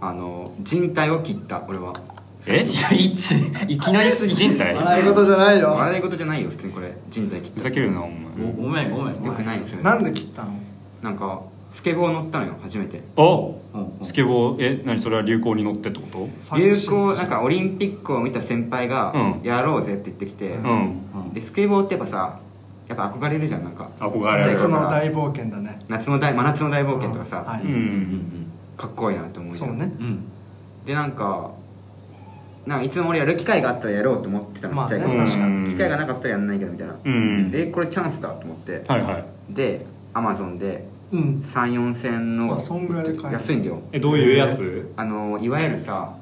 あの人体を切った俺は。え？いつ？いきなりすぎ人体笑い事じゃないよ。笑い事じゃないよ普通にこれ。人体切ったふざけるなお前。ごごめんごめんよくないん。ですよねなんで切ったの？なんかスケボー乗ったのよ初めて。お？うんスケボー？え何それは流行に乗ってってこ流行なんかオリンピックを見た先輩がうん。やろうぜって言ってきて、とうん。でスケボーってやっぱさやっぱ憧れるじゃんなんか。憧れる。夏の大冒険だね。夏の大真夏の大冒険とかさ、はい。うんかっこいいなって思うそうね。うんでなんかなんかいつも俺やる機会があったらやろうと思ってたの、まあね。ちっちゃい頃。確かに機会がなかったらやんないけどみたいな、うん。でこれチャンスだと思って、はいはい。でアマゾンでうん。34千のあそんぐらいで買える。安いんだよ。えどういうやつ？あのいわゆるさ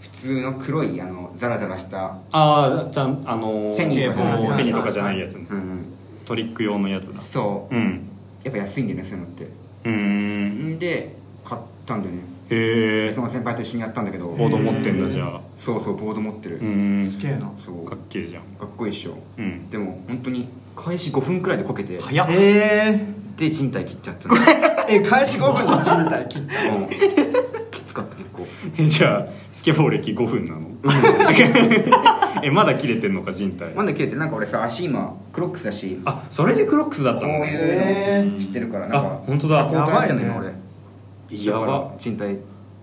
普通の黒いあのザラザラしたああじゃんあのペニーとかじゃないペニーとかじゃないやつ。ねうんうん。トリック用のやつだ。そう。うん。やっぱ安いんだよねそういうのって。うーん。んで買ったんだよね。へえ。その先輩と一緒にやったんだけど。ボード持ってんだじゃあ。そうそうボード持ってる、うーん。すげえな。そう。かかっけえじゃん。っこいいっしょ。うん。でも本当に開始5分くらいでこけて。早っ。えで人体切っちゃった え開始5分で人体切ったうん。きつかった結構。え じゃあスケボー歴5分なの？えまだ切れてんのか人体まだ切れてなんか俺さ足今クロックスだし。あそれでクロックスだったこうのねいうの知ってるからなんあか本当だ。サポーターしてんのよやばい俺やば。だから人体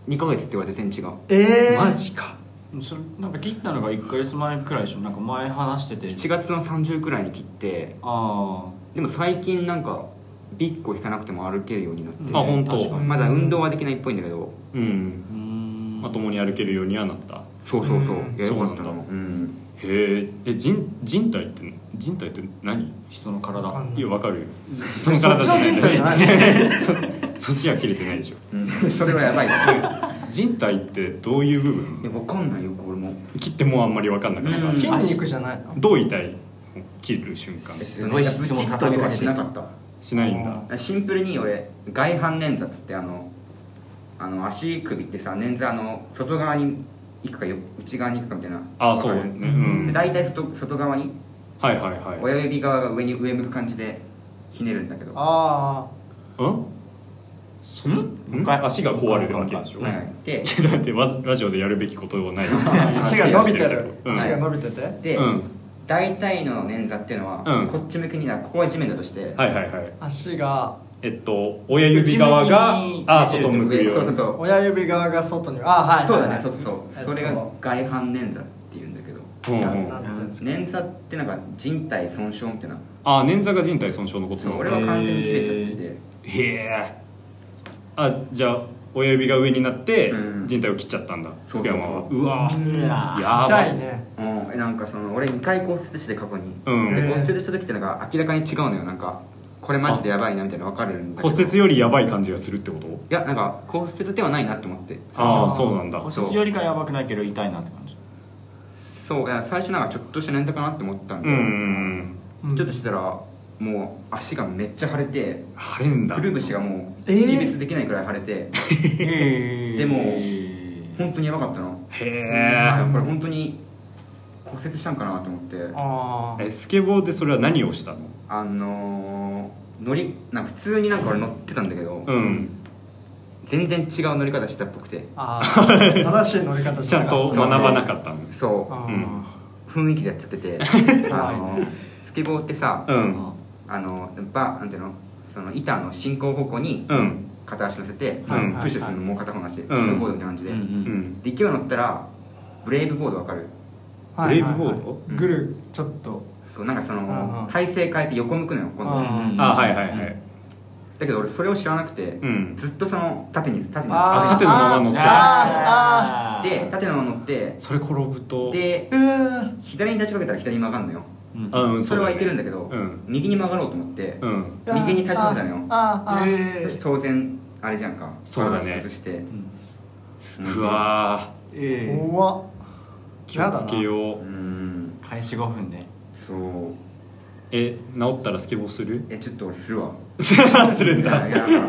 2ヶ月って言われて全治が。えー、マジか。それなんか切ったのが1か月前くらいでしょなんか前話してて。7月の30くらいに切ってあでも最近なんかビッグを引かなくても歩けるようになって。あ本当。まだ運動はできないっぽいんだけど。うん。あうん。まともに歩けるようにはなった。そうそうそう。うん。いやよかった。のうんへええ人人体って人体って何？人の体。い。いやわかるよ。そっちの人体じゃない そそっちは切れてないでしょ。うん。それはやばい。ね 人体ってどういう部い分やわかんないよ俺も。切ってもあんまりわかんなくなうん。った筋肉じゃないの？どう痛い？切る瞬間。すごい質問畳みかしなかった。しないんだ。シンプルに俺外反捻挫ってあのあの足首ってさ捻挫あの外側に行くかよ内側に行くかみたいな。あそうね。うん。で大体外外側に。はいはいはい。親指側が上に上向く感じでひねるんだけど。あうん？そん？ん足が壊れるわけでしょ？はい。で ちょってわラジオでやるべきことはない。あ 足が伸びてる。うん。足が伸びてて。で、うん。大体の捻挫っていうのは、うん。こっち向きになる。ここが地面だとして、はいはいはい。足がえっと親指側があ外向くよそうそうそう。親指側が外に。あはいそうだはい。はいねそうそうそう、えっとそれが外反捻挫っていうんだけど。捻挫ってなんか人体損傷みたいな。あ捻挫が人体損傷のことそうなの俺は完全に切れちゃってて。へえあじゃあ親指が上になってうん人体を切っちゃったんだ。そうそうそう福山は。うわうわやば。痛いね。うん。えなんかその俺2回骨折して過去に、うん。で骨折した時ってのが明らかに違うのよ。なんかこれマジでやばいなみたいなの分かるんだけど。骨折よりやばい感じがするってこと？いやなんか骨折ではないなって思って。ああそうなんだ。骨折よりかやばくないけど痛いなって感じ。そう。いや最初なんかちょっとした捻挫かなって思ったんで、うんうん。うん。ちょっとしたらもう足がめっちゃ腫れて腫れんだ。くるぶしがもうえー。識別できないくらい腫れて、へでも本当にやばかったの。へあこれ本当に骨折したんかなと思って。あええスケボーでそれは何をしたの？あのー、乗りなんか普通になんか俺乗ってたんだけど、うん。全然違う乗り方したっぽくて。あー。正しい乗り方ちゃんと学ばなかったのそあう雰囲気でやっちゃってて。あのスケボーってさ、うんあのバなんていうの？その板の進行方向にうん。片足乗せて、うん。プッシュするのもう片方の足で、ん。キックボードみたいな感じで、うんうん。で勢い乗ったらブレイブボードわかる？ーブレイブボード？はいはいはいぐるちょっと。そうなんかその体勢変えて横向くのよ今度。うんあはいはいはい。だけど俺それを知らなくて、うん。ずっとその縦に縦に。縦のまま乗って。ああー。で縦のまま乗ってそれ転ぶと。で左に立ちかけたら左に曲がるのようん。あうん。それはいけるんだけど、うん。右に曲がろうと思って、うん。右に立ちかけたのよあーあー。えよし当然あれじゃんか。そうだね。バランス崩してうわええ怖っー気をつけよううん開始5分でそうえ治ったらスケボーするえちょっと俺するわするんだいやいや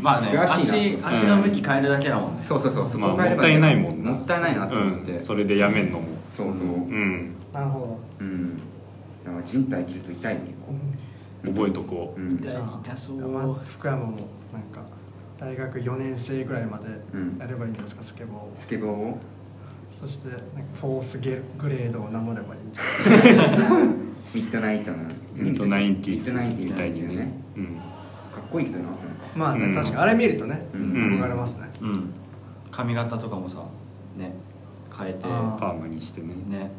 まあね足足の向き変えるだけだもんねそうそうそうそまあこ変えればもったいないもんなもったいないなと思って、うんそれでやめんのもそうそううんなるほうん人体切ると痛い結構ど覚えとこう。ん。痛い。痛そう。まあ福山もなんか大学4年生ぐらいまでうん。やればいいんですか、スケボーを。スケボーを？そしてなんか Fourth ゲグレードを名乗ればいいんじゃない？ミッドナイトの Mid Nineties Mid Ninety みたいですね。うんかっこいいけどなまあね、うん。確かにあれ見るとね、うん。憧れますね、うん。髪型とかもさね変えてあパーマにしてね。ね。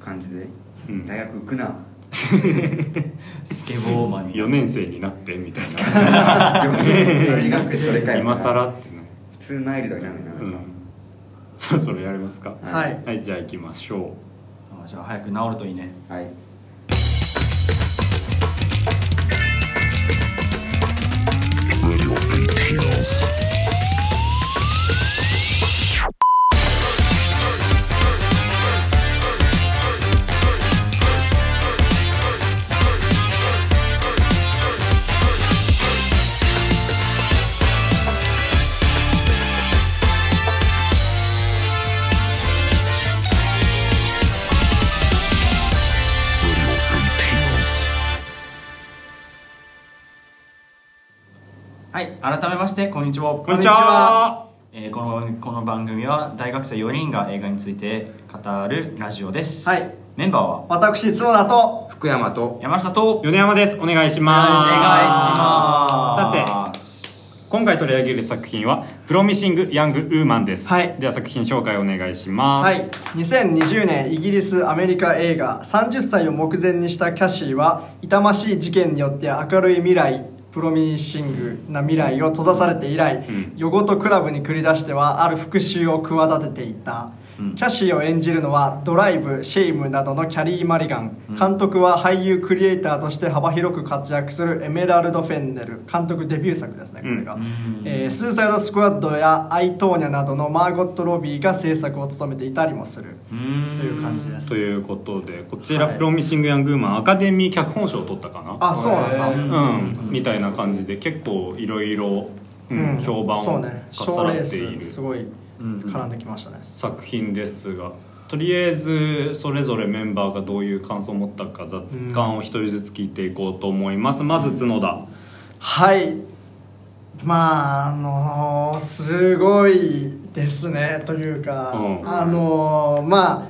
感じで？うん。大学行くなスケボーマン4年生になってみたいな。今更ってね普通マイルドになるな。うん。そろそろやりますか。はい。はいじゃあ行きましょあじゃあ早く治るといいね。はい改めましてこんにちは。うこんにちは。えーこのこの番組は大学生4人が映画について語るラジオです。はい。メンバーは？私角田と福山と山下と？米山です。お願いします。お願いしさて今回取り上げる作品は「プロミシング・ヤング・ウーマン」です、はい。では作品紹介お願いします。はい。2020年イギリスアメリカ映画30歳を目前にしたキャシーは痛ましい事件によって明るい未来Promising な未来を閉ざされて以来、うん。夜ごとクラブに繰り出してはある復讐を企てていた、うんキャシーを演じるのはドライブ、シェイムなどのキャリー・マリガン。監督は俳優クリエイターとして幅広く活躍するエメラルド・フェンネル。監督デビュー作ですねこれが、うん。えースーサイド・スクワッドやアイトーニャなどのマーゴット・ロビーが制作を務めていたりもする。という感じです。ということでこちら、はいプロミシング・ヤング・ウーマンアカデミー脚本賞を取ったかな？あそうなんだ、うん、みたいな感じで結構いろいろうんうん。評判をそうね。ている。スすごいうん絡んできましたね、作品ですが。とりあえずそれぞれメンバーがどういう感想を持ったか雑感を一人ずつ聞いていこうと思います、まず角田。はい。まああのーすごいですね。というか、うん。あのーまあ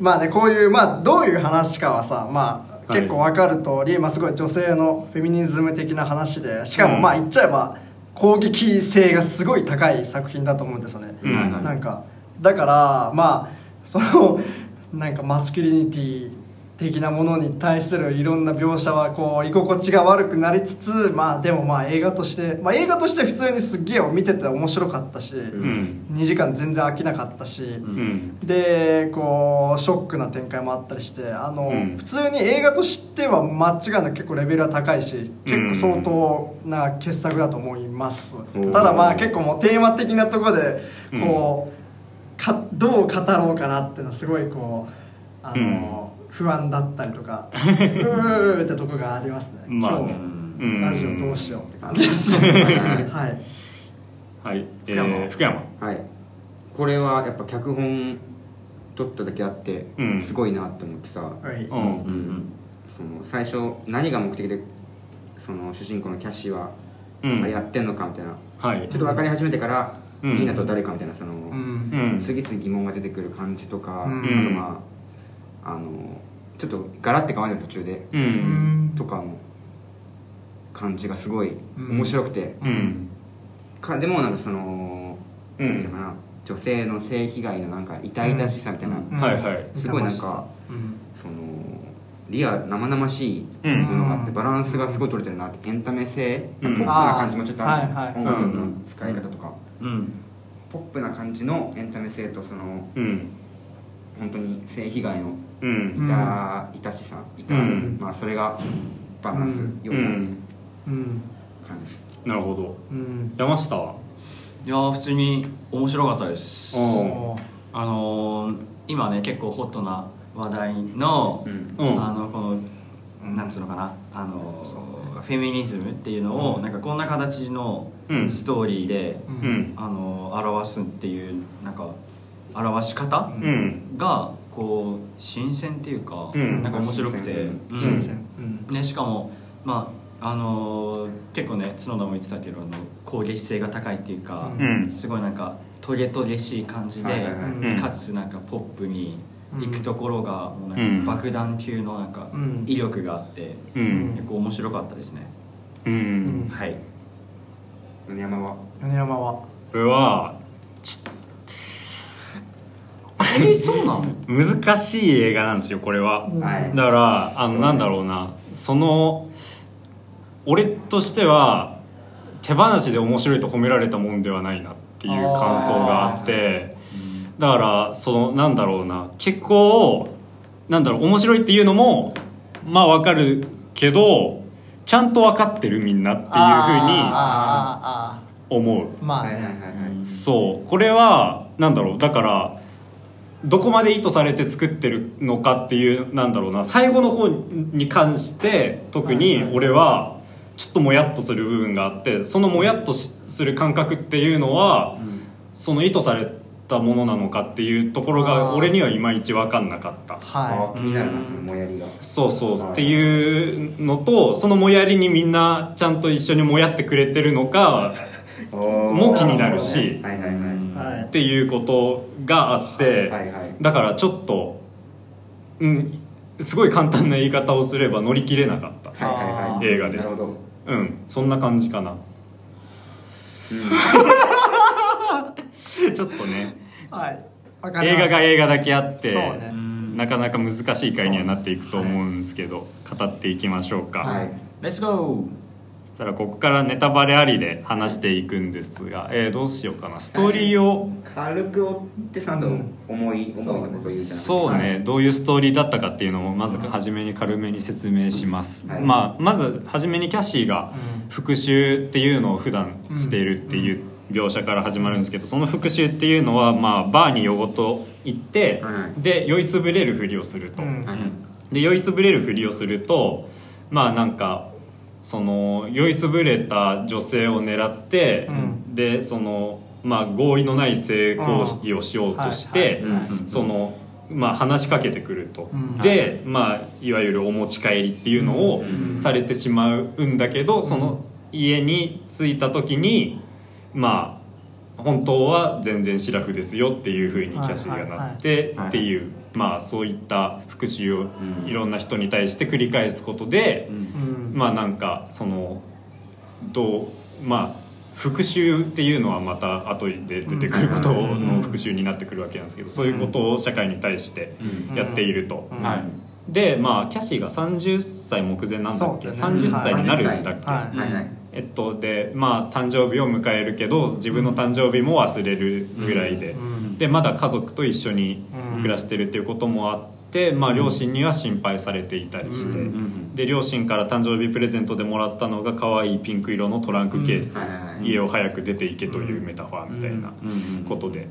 まあねこういうまあどういう話かはさまあはい。結構わかる通り、まあすごい女性のフェミニズム的な話でしかもうん。まあ言っちゃえば攻撃性がすごい高い作品だと思うんですよね、うん。なんかだからまあそのなんかマスキュリニティ的なものに対するいろんな描写はこう居心地が悪くなりつつまあでもまあ映画として、まあ、映画として普通にすっげえ見てて面白かったし、うん。2時間全然飽きなかったし、うん。でこうショックな展開もあったりしてあの、うん。普通に映画としては間違いなく結構レベルは高いし結構相当な傑作だと思います、ん。ただまあ結構もうテーマ的なところでこう、かどう語ろうかなっていうのはすごいこうあの、不安だったりとか うーってとこがありますね、まあね。今日うん。ラジオどうしようって感じです はい。はい、え福山。ー、福山。はい。これはやっぱ脚本取っただけあってうん。すごいなって思ってさ、はい。うん。うん。その最初何が目的でその主人公のキャッシーはうん。あれやってんのかみたいな、はい。ちょっと分かり始めてから、うん。リーナと誰かみたいなその、うん。うん。次々疑問が出てくる感じとか、うん。あとまああのちょっとガラッて変わる途中で。ううん。んとかの感じがすごいうん。面白くて、うん。かでもなんかその、うん。なんていうのかな。女性の性被害のなんか痛々しさみたいな、うん。はいはい。すごいなんかそのリアル生々しいうん。ものがあって、うんバランスがすごい取れてるなって。エンタメ性、うんポップな感じもちょっとあるはいはい。音楽の使い方とか、うん。ポップな感じのエンタメ性とそのうん。本当に性被害のうん。痛,、痛しさ痛、うん。まあそれがバランスうようんうん感じです、なるほど。うん。山下。はいやー普通に面白かったです。おあのー今ね結構ホットな話題の、あのこのなんつうのかな。あのーフェミニズムっていうのを、なんかこんな形のうん。ストーリーで、ううん。んあのー表すっていうなんか表し方うん。がこう新鮮っていうか、うん。なんか面白くて、新鮮うん。新鮮。うんね、しかもまああのー結構ね角田も言ってたけどあの攻撃性が高いっていうか、うん。すごいなんかトゲトゲしい感じで、はいはいはい。かつなんかポップに行くところがもうん爆弾級のなんかうん。威力があって、うん。結構面白かったですね、うん、うん。はい米山は？米山は？これはちえー、そうなの？難しい映画なんですよこれは、うんはい。だからあのなんだろうな。その俺としては手放しで面白いと褒められたもんではないなっていう感想があって。だからそのなんだろうな。結構なんだろう面白いっていうのもまあわかるけどちゃんと分かってるみんなっていうふうにあーあ思う。まあはいはいはいね。はいそう。これはなんだろう。だからどこまで意図されて作ってるのかっていうなんだろうな最後の方に関して特に俺はちょっともやっとする部分があってそのもやっとしする感覚っていうのはその意図されたものなのかっていうところが俺にはいまいち分かんなかった。はあ気になりますねもやりが。そうそう。っていうのとそのもやりにみんなちゃんと一緒にもやってくれてるのか もも気になるし。はいはいはいい。はい。っていうことがあって、はいはい。だからちょっとうんすごい簡単な言い方をすれば乗り切れなかったはいはいはい。あー映画です。なるほど。うんそんな感じかな。ちょっとね。はい。映画が映画だけあってそうね。なかなか難しい回にはなっていくと思うんですけど、語っていきましょうか、はい。レッツゴそしたらここからネタバレありで話していくんですが、えーどうしようかな。ストーリーを。軽く追ってさんと重い重いこと言うじゃんそうね、どういうストーリーだったかっていうのをまず初めに軽めに説明します、はい。まあ、まず初めにキャシーが復讐っていうのを普段しているっていう描写から始まるんですけどその復讐っていうのは、まあ、バーに夜ごと行って、うんで酔いつぶれるふりをすると、うん。はいで酔いつぶれるふりをするとまあなんかその酔いつぶれた女性を狙って、うん。でそのまあ合意のない性行為をしようとして、そのまあ話しかけてくると、うん。で、まあいわゆるお持ち帰りっていうのをうんされてしまうんだけど、その家に着いた時にまあ本当は全然シラフですよっていうふうにキャシーがなってはい。っていうまあそういった復讐をうん。いろんな人に対して繰り返すことでー、うん。まあなんかそのどうまあ復讐っていうのはまた後で出てくることの復讐になってくるわけなんですけどそういうことを社会に対してやっていると。うん。はい。でまあキャシーが30歳目前なんだっけ、ね30歳になるんだっけ、はい。はい。はい。えっとでまあ誕生日を迎えるけど自分の誕生日も忘れるぐらいで、うんでまだ家族と一緒に暮らしてるっていうこともあって、まあ、両親には心配されていたりして、で両親から誕生日プレゼントでもらったのが可愛いピンク色のトランクケース、家を早く出ていけというメタファーみたいなことで、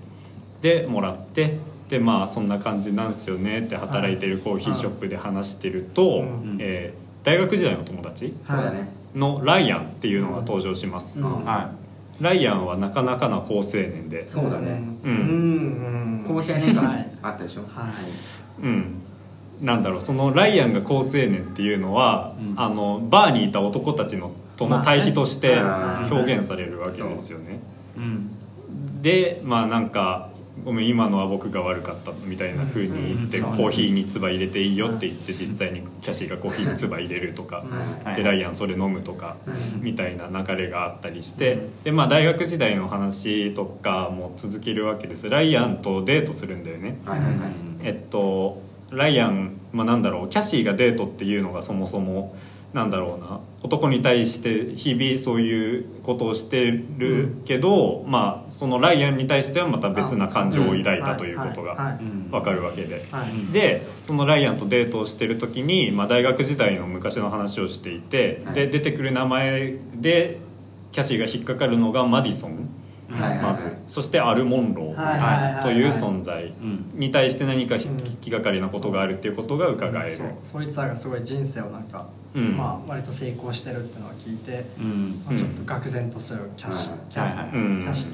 でもらってでまあそんな感じなんですよねって働いてるコーヒーショップで話してると、うん。えー大学時代の友達のライアンっていうのが登場します、うん。はライアンはなかなかな好青年で。そうだね。うん。うん。高青年感はい。あったでしょ？はい。うん。なんだろうそのライアンが好青年っていうのは、うん。あのバーにいた男たちのとの対比としてまあね表現されるわけですよね、い。う。んでまあなんかごめん今のは僕が悪かったみたいな風に言って、うん。うんコーヒーに唾入れていいよって言って実際にキャシーがコーヒーに唾入れるとか、はいでライアンそれ飲むとか、うん。みたいな流れがあったりして、でまあ大学時代の話とかも続けるわけです。ライアンとデートするんだよね、えっとライアン、まあ、なんだろうキャシーがデートっていうのがそもそもなんだろうな。男に対して日々そういうことをしてるけど、まあそのライアンに対してはまた別な感情を抱いたということがはいはいうん。わかるわけで。はい。でそのライアンとデートをしてる時に、まあ、大学時代の昔の話をしていて、はい。で出てくる名前でキャシーが引っかかるのがマディソン、はいはいまず。そしてアル・モンロー、はいはいはいという存在。うん。に対して何かうん。気がかりなことがあるっていうことが伺える、そう。そいつらがすごい人生をなんか、うんまあ割と成功してるってのを聞いて、うん。まあ、ちょっと愕然とするキャシはいキャシ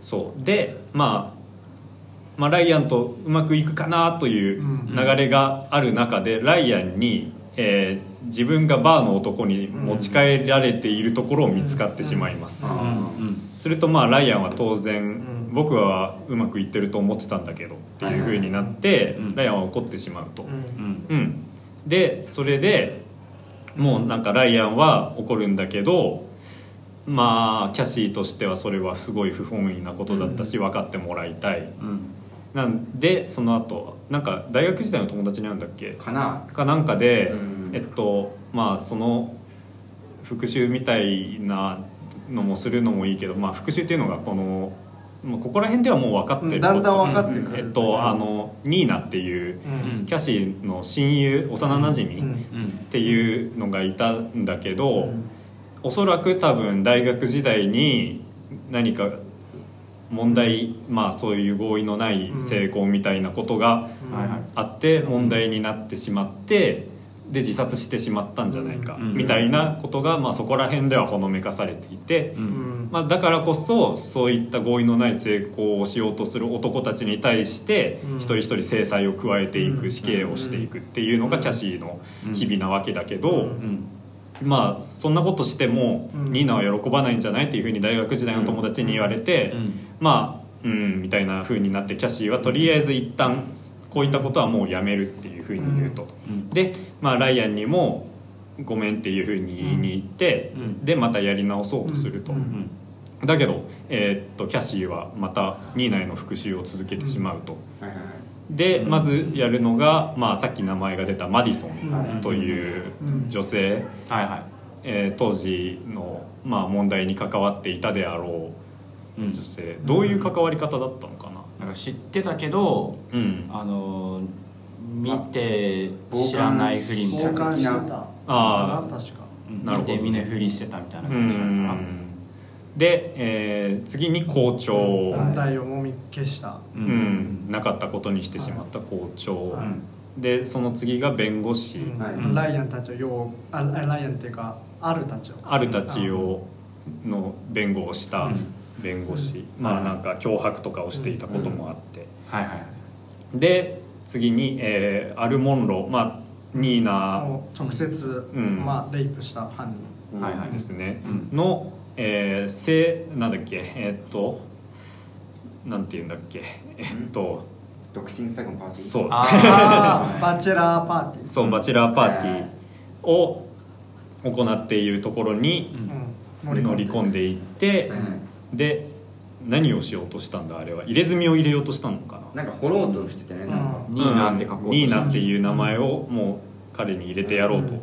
そう。で、まあ、まあライアンとうまくいくかなといううん。流れがある中で、ライアンに、えー自分がバーの男に持ち帰られているところを見つかってしまいます、するとまあライアンは当然、ん。僕はうまくいってると思ってたんだけどっていうふうになって、うん。ライアンは怒ってしまうと、うん、でそれでもうなんかライアンは怒るんだけどまあキャシーとしてはそれはすごい不本意なことだったし分かってもらいたい。うん。なんでその後なんか大学時代の友達に会うんだっけ？かな。かなんかで、うん。えっとまあその復讐みたいなのもするのもいいけど、まあ、復讐っていうのがこの、まあ、ここら辺ではもう分かってる。うんだんだん分かってくる。えっとあのニーナっていううん。キャシーの親友幼なじみうん。っうんていうのがいたんだけど、うん。おそらく多分大学時代に何か問題まあそういう合意のない成功みたいなことがあって問題になってしまってで自殺してしまったんじゃないかうんみたいなことがまあそこら辺ではほのめかされていてまあだからこそそういった合意のない成功をしようとする男たちに対してうん。一人一人制裁を加えていうん。く死刑をしていくっていうのがキャシーの日々なわけだけど。まあそんなことしてもうん。ニーナは喜ばないんじゃないっていうふうに大学時代の友達に言われて、うん。まあうんみたいなふうになってキャシーはとりあえず一旦こういったことはもうやめるっていうふうに言うと、うん。で、まあ、ライアンにもごめんっていうふうに言いに行って、うん。でまたやり直そうとすると、だけど、えーっとキャシーはまたニーナへの復讐を続けてしまうと。でまずやるのが、まあ、さっき名前が出たマディソンという女性、はいはえー当時の、まあ、問題に関わっていたであろう女性。どういう関わり方だったのかななんか知ってたけどうん。あの見て知らないふりみたい傍な観してた。あーかな確か。見て見ぬふりしてたみたいなう感じなのかな、ん。で、えー次に校長、問題をもみ消した。ううん。なかったことにしてしまった校長、はい。でその次が弁護士、うん。はいライアンたちをようあライアンっていうかあるたちを。あるたちをの弁護をした弁護士、まあなんか脅迫とかをしていたこともあって、はいはい。で次に、えーアルモンロまあニーナを直接、ん。まあ、レイプした犯人。はいはい。ですね、うん。の、えー、せなんだっけえーっとなんて言うんだっけ。えっと独身最後のパーティー？そう。バチェラーパーティー。そうバチェラーパーティーを行っているところにうん。乗り込んでいってはいはいで何をしようとしたんだあれは。入れ墨を入れようとしたのかな。なんか掘ろうとしててねなんか。うん。ニーナって書こうとニーナっていう名前をもう彼に入れてやろうとうん。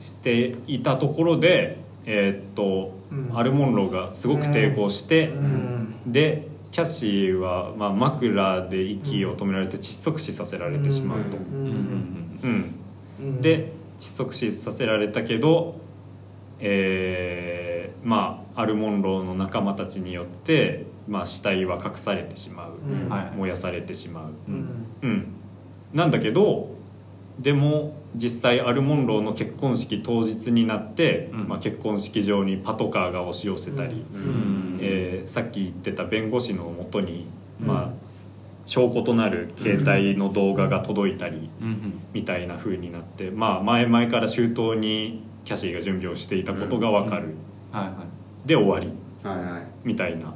していたところでえーっとうん。アルモンローがすごく抵抗してうん。でキャッシーは、まあ、枕で息を止められて窒息死させられてしまうと、ううん。ん。うん。うん。で窒息死させられたけど、えーまあアルモンローの仲間たちによって、まあ、死体は隠されてしまう、うん。はい。燃やされてしまう、うん。うん、なんだけどでも実際アルモンローの結婚式当日になって、うん。まあ、結婚式場にパトカーが押し寄せたり、ううん。んえーさっき言ってた弁護士のもとに、うん。まあ、証拠となる携帯の動画が届いたりうん。みたいな風になって、まあ、前々から周到にキャシーが準備をしていたことが分かる、はいはいで終わり。はいはい。みたいな。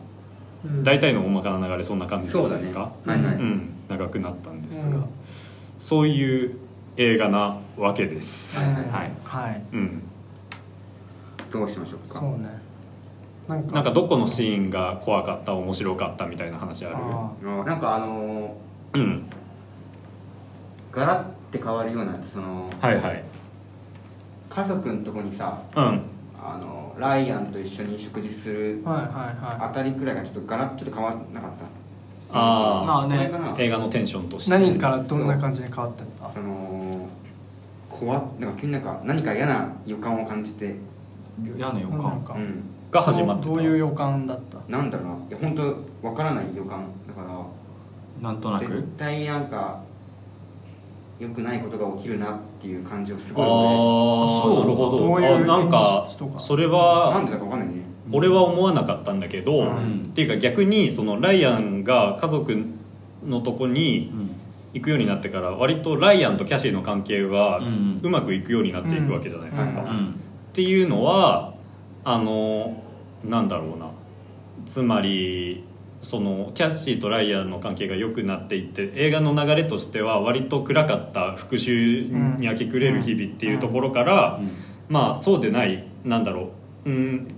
うん。大体の大まかな流れそんな感じそうだね。ですか、はいはい、うん、長くなったんですが、うん。そういう映画なわけです、うんはい。はい。うん、どうしましょうか？そうね。なんか。なんかどこのシーンが怖かった面白かったみたいな話あるああなんかあのうん。ー、ガラッて変わるようなそのはいはい。家族のとこにさうん。あのライアンと一緒に食事するあたりくらいがちょっとガラッちょっと変わんなかった。あまあね。映画のテンションとしいて。何からどんな感じに変わってった？その怖っなんか急になんか何か嫌な予感を感じて。嫌な予感。か。うん。が始まってた。どういう予感だった？なんだろうな。いや本当わからない予感。だからなんとなく？絶対なんか良くないことが起きるなっていう感じをすあごいあそう。なるほど。どういうあなんか演出とか。それ俺なんはでだかわかんないね。俺は思わなかったんだけど、うん。っていうか逆にそのライアンが家族のとこにうん。行くようになってから割とライアンとキャシーの関係はうん。うまくいくようになっていくわけじゃないですか、っうん。うん。ていうのはあのなんだろうな。つまりそのキャッシーとライアンの関係が良くなっていって映画の流れとしては割と暗かった復讐に明け暮れる日々っていうところから、まあそうでないなんだろう、うん、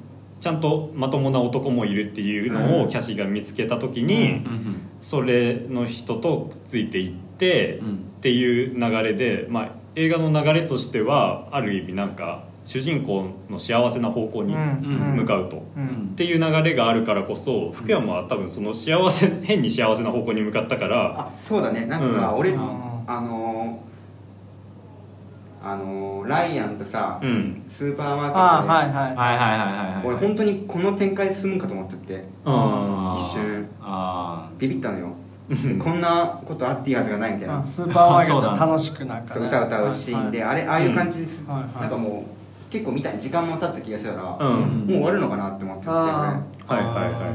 ちゃんとまともな男もいるっていうのをキャシーが見つけた時に、うん。それの人とついていって、うん。っていう流れで、まあ、映画の流れとしてはある意味なんか主人公の幸せな方向に向かうと。うん。っていう流れがあるからこそ福山は多分その幸せ変に幸せな方向に向かったからあそうだね。なんかうん。俺、ああのーあのーライアンとさ、うん。スーパーマーケあットで、あはいはい。はいはいはいはいはい。俺本当にこの展開で済むかと思っちゃってあ一瞬あビビったのよ。こんなことあっていいはずがないみたいな。あスーパーマーケット楽しくなんかね歌歌うシーンで、あれああいう感じです、はいはい。なんかもう結構見た時間も経った気がしたから、うん。もう終わるのかなって思っちゃってはいはいはいはい。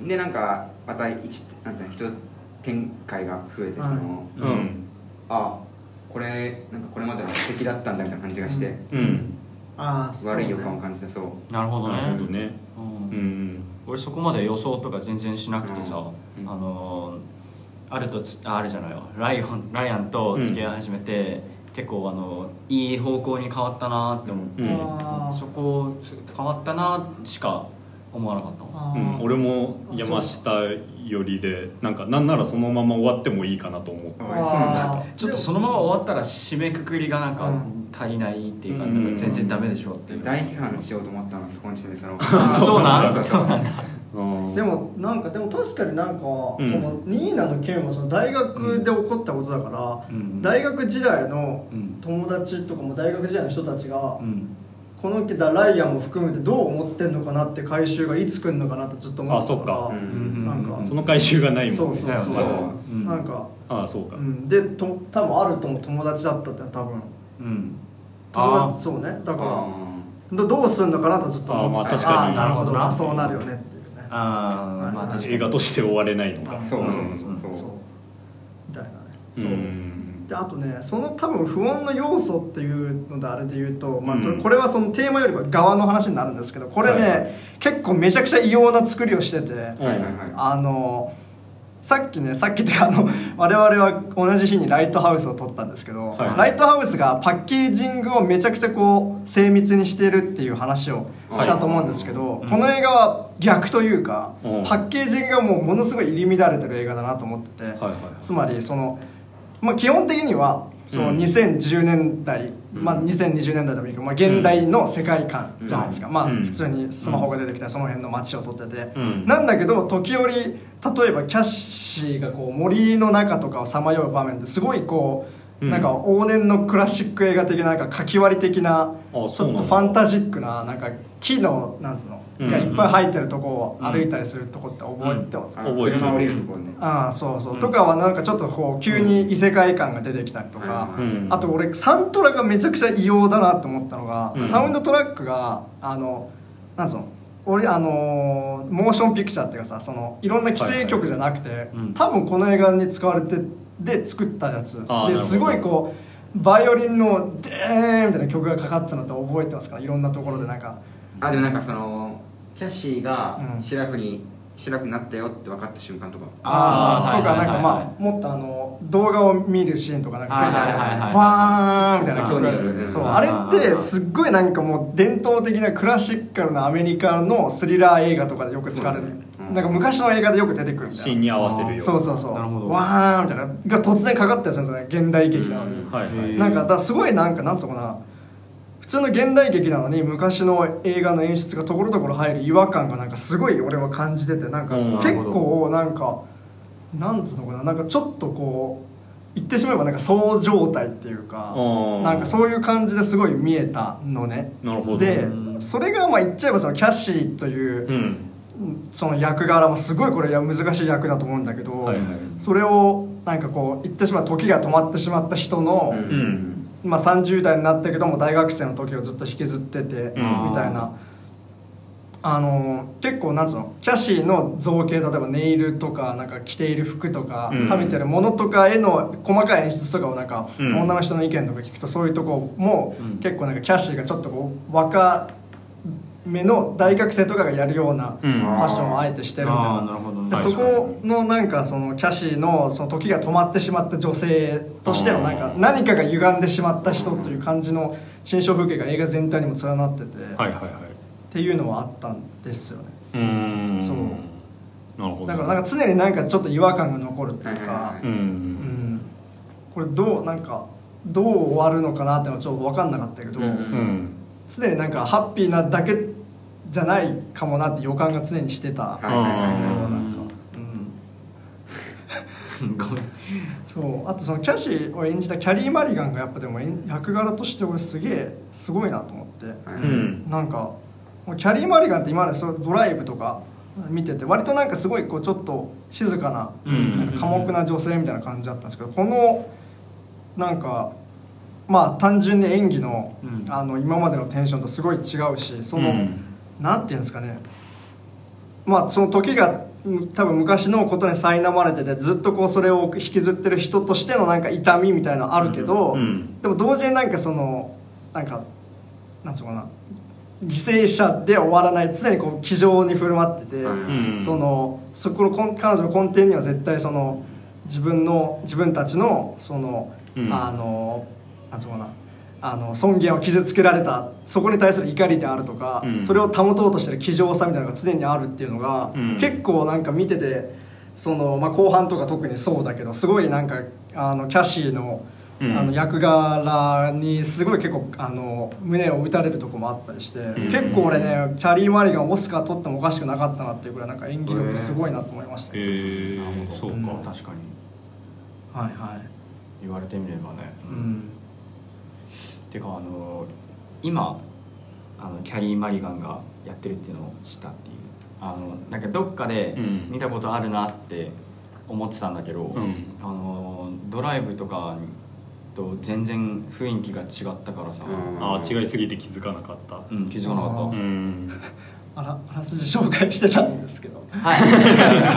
俺でなんかまた一なんていうの人展開が増えてその、うん。あこれなんかこれまでの敵だったんだみたいな感じがして、うん。あ悪い予感を感じてそう。あなるほどね。なるほどね。うん。うん俺そこまで予想とか全然しなくてさ、うん。あのーあるとつああるじゃないよ。ライオンライアンと付き合い始めて、結構あのいい方向に変わったなって思って、うん。そこ変わったなしか思わなかったうん、俺も山下寄りでなんかなんならそのまま終わってもいいかなと思って。うちょっとそのまま終わったら締めくくりがなんかうん足りないっていうか,、うんなんか全然ダメでしょっていう、大批判しようと思ったのそこにしてねその。そうなんそうそうなんだ。うんでもなんかでも確かになんか、うん。そのニーナの件はその大学で起こったことだから、うん大学時代のうん。友達とかも大学時代の人たちが、うん。このだライアンも含めてどう思ってんのかなって回収がいつ来るのかなってずっと思ってたからあそっか。うん。なんかその回収がないもんね。そうそうそうなんか、ああそうか、うん、でと多分あるとも友達だったって多分うん。友あ達そうね。だからあどどうすんのかなとずっと思ってた。あまあ確かに。あなるほど。あそうなるよねってあーまあ確かに映画として終われないのか。そうそうう。ん。そう。そう。みたいなね。うそう、んであとねその多分不穏の要素っていうのであれで言うと、まあ、それうん。これはそのテーマよりは側の話になるんですけどこれね、はい結構めちゃくちゃ異様な作りをしてて、はいはいはいあのさっきねさっきっていうかあの 我々は同じ日にライトハウスを撮ったんですけど、はい。ライトハウスがパッケージングをめちゃくちゃこう精密にしてるっていう話をしたと思うんですけど、この映画は逆というか、うん。パッケージングがもうものすごい入り乱れてる映画だなと思ってて、はいはい。つまりその、まあ、基本的にはそのうん。2010年代、まあ、2020年代でもいいけど、まあ、現代の世界観じゃないですか、まあ、うん。普通にスマホが出てきたらその辺の街を撮ってて、うん。なんだけど時折例えばキャッシーがこう森の中とかをさまよう場面ですごいこう、うん。なんか往年のクラシック映画的ななんかかき割り的なちょっとファンタジックななんか木のなんつうの、うんがいっぱい生えてるとこを歩いたりするとこって覚えてますか、あの覚えてる。ところね。ああそうそう、うん。とかはなんかちょっとこう急に異世界観が出てきたりとか、うん。うんあと俺サントラがめちゃくちゃ異様だなって思ったのが、うん。サウンドトラックがあのなんつうの？俺あのーモーションピクチャーっていうかさそのいろんな規制曲じゃなくて、うん。多分この映画に使われてで作ったやつ。あーなるほど。ですごいこうバイオリンの「デーン」みたいな曲がかかってたのって覚えてますかいろんなところでなんか。あでもなんかそのキャッシーがうん。シラフに、シラフになったよって分かった瞬間とか。あーとかなんかまあもっとあの動画を見るシーンとかなんかはいはいはいはい。ファーンみたいな。曲がああーるそうあれってすっごいなんかもう伝統的なクラシックなアメリカのスリラー映画とかでよく使われる。なんか昔の映画でよく出てくるみたいなシーンに合わせるよそうそうそう。なるほど。わーンみたいな。が突然かかったりするんですよね。現代劇なのに。うん。はいはい。へーなんかだすごいなんかなんつうのかな。普通の現代劇なのに昔の映画の演出がところどころ入る違和感がなんかすごい俺は感じててなんかうん。結構なんかなんつうのかななんかちょっとこう言ってしまえばなんかそう状態っていうかうん。なんかそういう感じですごい見えたのね。なるほど。でうんそれがまあ言っちゃえばそのキャッシーといううん。その役柄もすごいこれ難しい役だと思うんだけど、はいはい。それをなんかこう言ってしまう時が止まってしまった人の、まあ、30代になったけども大学生の時をずっと引きずってて、うん。みたいな。あの結構なんつうのキャシーの造形例えばネイルとかなんか着ている服とか、うん。食べてるものとかへの細かい演出とかをなんか、うん。女の人の意見とか聞くとそういうとこも、うん。結構なんかキャシーがちょっとこう若めの大学生とかがやるようなフうん。ァッションをあえてしてるみたいな。あーなねでそこのなんかそのキャシーのその時が止まってしまった女性としてのなんか何かが歪んでしまった人という感じの心象風景が映画全体にも連なってて、はいはいはい。っていうのはあったんですよね。うーん。そう。だからなんか常になんかちょっと違和感が残るっていうか。ううんん、これどうなんかどう終わるのかなっていうのはちょっと分かんなかったけど、うんうんうん常になんかハッピーなだけじゃないかもなって予感が常にしてた、はいはいはい。それはうん。なんか、そう。あとそのキャシーを演じたキャリー・マリガンがやっぱでも演役柄として俺すげえすごいなと思って、はい。うんなんかキャリー・マリガンって今までそうドライブとか見てて割となんかすごいこうちょっと静かな寡黙な女性みたいな感じだったんですけどこのなんかまあ単純に演技の,、うん。あの今までのテンションとすごい違うしその、うん。なんていうんですかね。まあその時がうん多分昔のことに苛まれててずっとこうそれを引きずってる人としてのなんか痛みみたいなのあるけど、うん。でも同時になんかそのなんかなんつうのかな。犠牲者で終わらない常にこう気丈に振る舞ってて、うん。そのそこの根彼女の根底には絶対その自分の自分たちのその、うん。あのなんつうのかなあの尊厳を傷つけられたそこに対する怒りであるとか、うん。それを保とうとしてる気丈さみたいなのが常にあるっていうのが、うん。結構なんか見ててその、まあ、後半とか特にそうだけどすごいなんかあのキャシーの,、うん。あの役柄にすごい結構あの胸を打たれるとこもあったりして、ん。結構俺ねキャリー・マリガンオスカー取ってもおかしくなかったなっていうぐらいなんか演技力すごいなと思いましたけど、えー。なるほど。そうか、うん。確かに。はいはい。言われてみればね。うんてかあの今あのキャリー・マリガンがやってるっていうのを知ったっていう。あのなんかどっかでうん。見たことあるなって思ってたんだけど、うんあのドライブとかと全然雰囲気が違ったからさ、うんああ違いすぎて気づかなかったうん、気づかなかあっうんあらあらすじ紹介してたんですけど。たは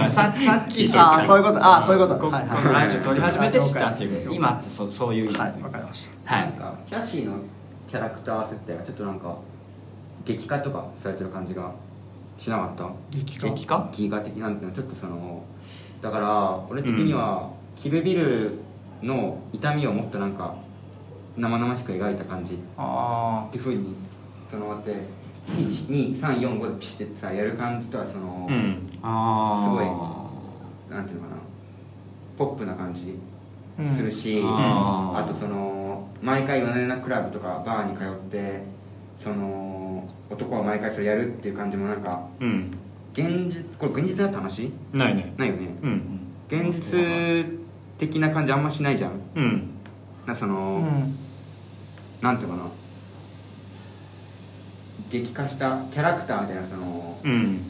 い。ささっきあーそういうこと。あーそういうこと。こはいはい。このラジオ撮り始めて知ったっていう。今ってそそういう。意味はいわかりました。はい。なんか。キャシーのキャラクター設定がちょっとなんか劇化とかされてる感じがしなかった？激化？激化？ギガ的なんていうの？ちょっとそのだから俺的には、キルビルの痛みをもっとなんか生々しく描いた感じっあていうふうにそのって12345でピシッてさやる感じとはその、うん。あなんていうのかなポップな感じーするし、うん。あー。あとその毎回夜な夜なクラブとかバーに通ってその男は毎回それやるっていう感じもなんかうん。現実これ現実だった話？ないね。ないよね。うん。現実的な感じあんましないじゃん。うん。なその、うん。なんていうかな激化したキャラクターみたいなその、うん。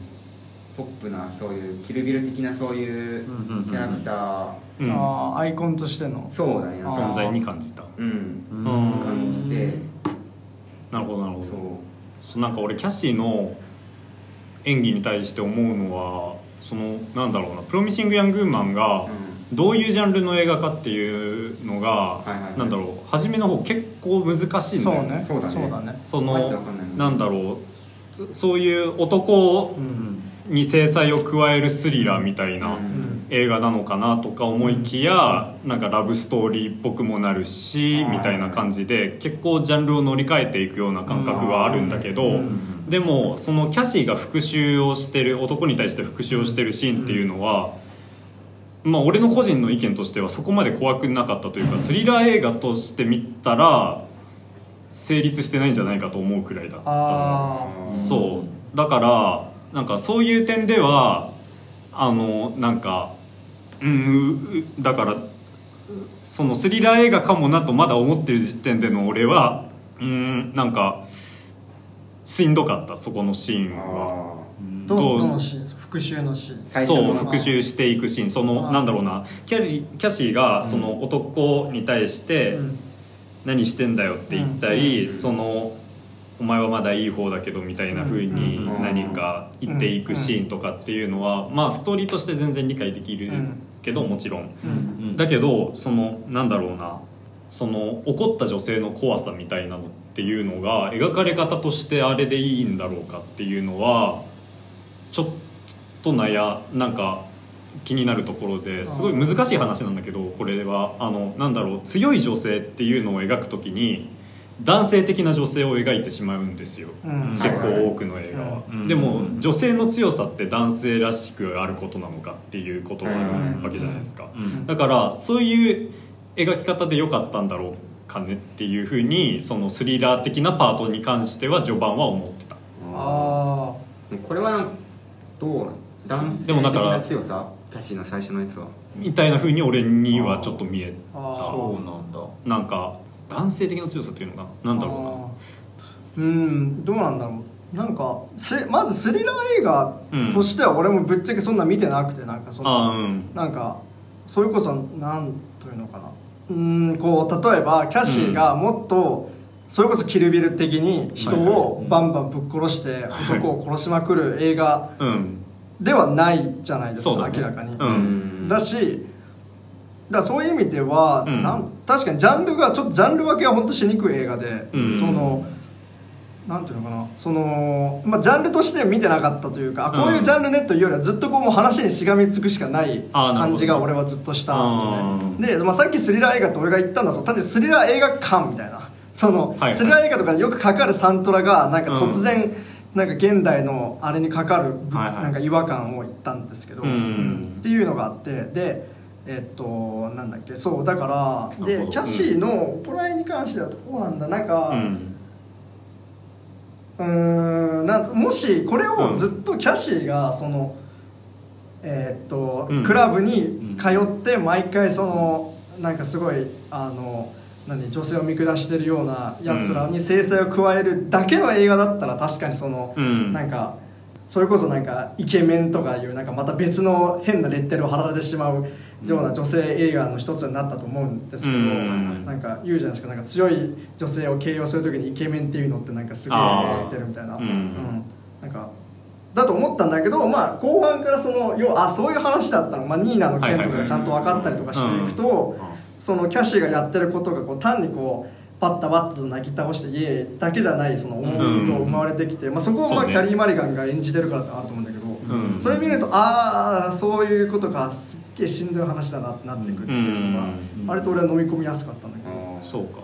ポップなそういうキルビル的なそういうキャラクター、うん。あーアイコンとしての。そうだね存在に感じた。うん。うん感じて。なるほどなるほど。そう。なんか俺キャシーの演技に対して思うのはそのなんだろうなプロミシング・ヤング・ウーマンがどういうジャンルの映画かっていうのが、いはいはい。なんだろう初めの方結構難しいんだよそうね。そうだね。そうだね。そのなんだろう。そういう男うんに制裁を加えるスリラーみたいなうん。映画なのかなとか思いきやなんかラブストーリーっぽくもなるしみたいな感じで結構ジャンルを乗り換えていくような感覚があるんだけどうん。でもそのキャシーが復讐をしてる男に対して復讐をしてるシーンっていうのはまあ俺の個人の意見としてはそこまで怖くなかったというかスリラー映画として見たら成立してないんじゃないかと思うくらいだったそう。だからなんかそういう点ではあのなんかうんだからそのスリラー映画かもなとまだ思ってる時点での俺はうんなんかしんどかったそこのシーンは。どどう？どのシーンです復讐のシーン。そう復讐していくシーン。そのなんだろうな。キャリキャシーがその男に対してうん。何してんだよって言ったり、うん。そのお前はまだいい方だけどみたいな風にうん。何か言っていくシーンとかっていうのは、まあストーリーとして全然理解できるけどもちろん。だけどそのなんだろうな。その怒った女性の怖さみたいなのっていうのが描かれ方としてあれでいいんだろうかっていうのはちょっと悩なんか気になるところですごい難しい話なんだけどこれはあのなんだろう強い女性っていうのを描くときに男性的な女性を描いてしまうんですよ、うん。結構多くの映画は、うん。でも女性の強さって男性らしくあることなのかっていうことがあるわけじゃないですか、うん。だからそういう描き方で良かったんだろうかねっていうふうにそのスリラー的なパートに関しては序盤は思ってた。あこれはどうなんでもだから強さキャシーの最初のやつは。みたいなふうに俺にはちょっと見えー。あー。そうなんだ。なんか男性的な強さっていうのかななんだろあー。うんどうなんだろう。なんかせまずスリラー映画うんとしては俺もぶっちゃけそんな見てなくてなんかそうのうん。なんかそれこそなんというのかな。うんこう例えばキャシーがもっと、それこそキルビル的に人をバンバンぶっ殺して男を殺しまくる映画うんではないじゃないですか、ね。明らかに、うん。だしだそういう意味では、うん。なん確かにジャンルがちょっとジャンル分けは本当しにくい映画で、うん。そのなんていうのかなその、まあ、ジャンルとして見てなかったというか、あこういうジャンルねというよりはずっとこうもう話にしがみつくしかない感じが俺はずっとしたのうん。で、でまあ、さっきスリラー映画って俺が言ったのは単純にスリラー映画館みたいな。その、はいはい。スリラー映画とかでよくかかるサントラがなんか突然、なんか現代のあれにかかる、はいはい。なんか違和感を言ったんですけど、うん。っていうのがあってでえっとなんだっけそうだからでキャシーのおこらいに関してはどうなんだなんかうん。うーんなんもしこれをずっとキャシーがそのえっとうん。クラブに通って毎回そのなんかすごいあの何女性を見下してるようなやつらに制裁を加えるだけの映画だったら確かにそのうん。なんかそれこそなんかイケメンとかいうなんかまた別の変なレッテルを貼られてしまうような女性映画の一つになったと思うんですけど、うん。なんか言うじゃないですか。なんか強い女性を形容するときにイケメンっていうのってなんかすげえあー。笑ってるみたいな、うん。なんかだと思ったんだけど、まあ、後半からその要はあそういう話だったの、まあ、ニーナの件とかがちゃんと分かったりとかしていくと、そのキャシーがやってることがこう単にこうバッタバッタとなぎ倒してイエーイだけじゃないその思いが生まれてきて、まあ、そこをまあキャリー・マリガンが演じてるからってあると思うんだけど、うん。それ見るとああそういうことかすっげえしんどい話だなってなってくるっていうのが、うん。割と俺は飲み込みやすかったんだけど、そうか。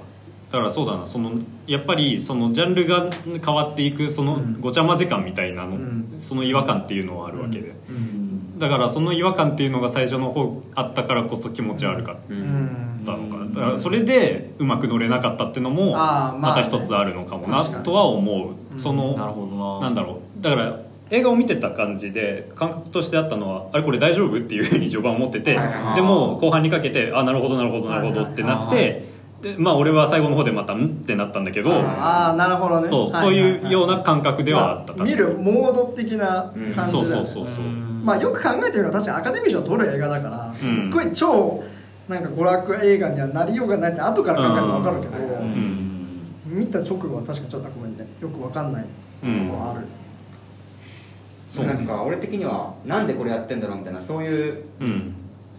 だからそうだなそのやっぱりそのジャンルが変わっていくそのごちゃ混ぜ感みたいなの、うん。その違和感っていうのはあるわけで、うんだからその違和感っていうのが最初の方あったからこそ気持ち悪かっううんんたのか。なだからそれでうまく乗れなかったっていうのもまた一つあるのかもなとは思う、うん。そのなるほどな。なんだろう。だから映画を見てた感じで感覚としてあったのはあれこれ大丈夫っていうふうに序盤思っててでも後半にかけてあなるほどなるほどなるほどってなってでまあ俺は最後の方でまたんってなったんだけどああなるほどね。そうそういうような感覚ではあったまあ見るモード的な感じそうだよね。そうそうそうまあよく考えてみれば確かにアカデミー賞を取る映画だからすっごい超なんか娯楽映画にはなりようがないって後から考えれば分かるけど、うん。見た直後は確かちょっとごめんね。よく分かんない。ところある、そうねなんか俺的にはなんでこれやってんだろうみたいなそういううん。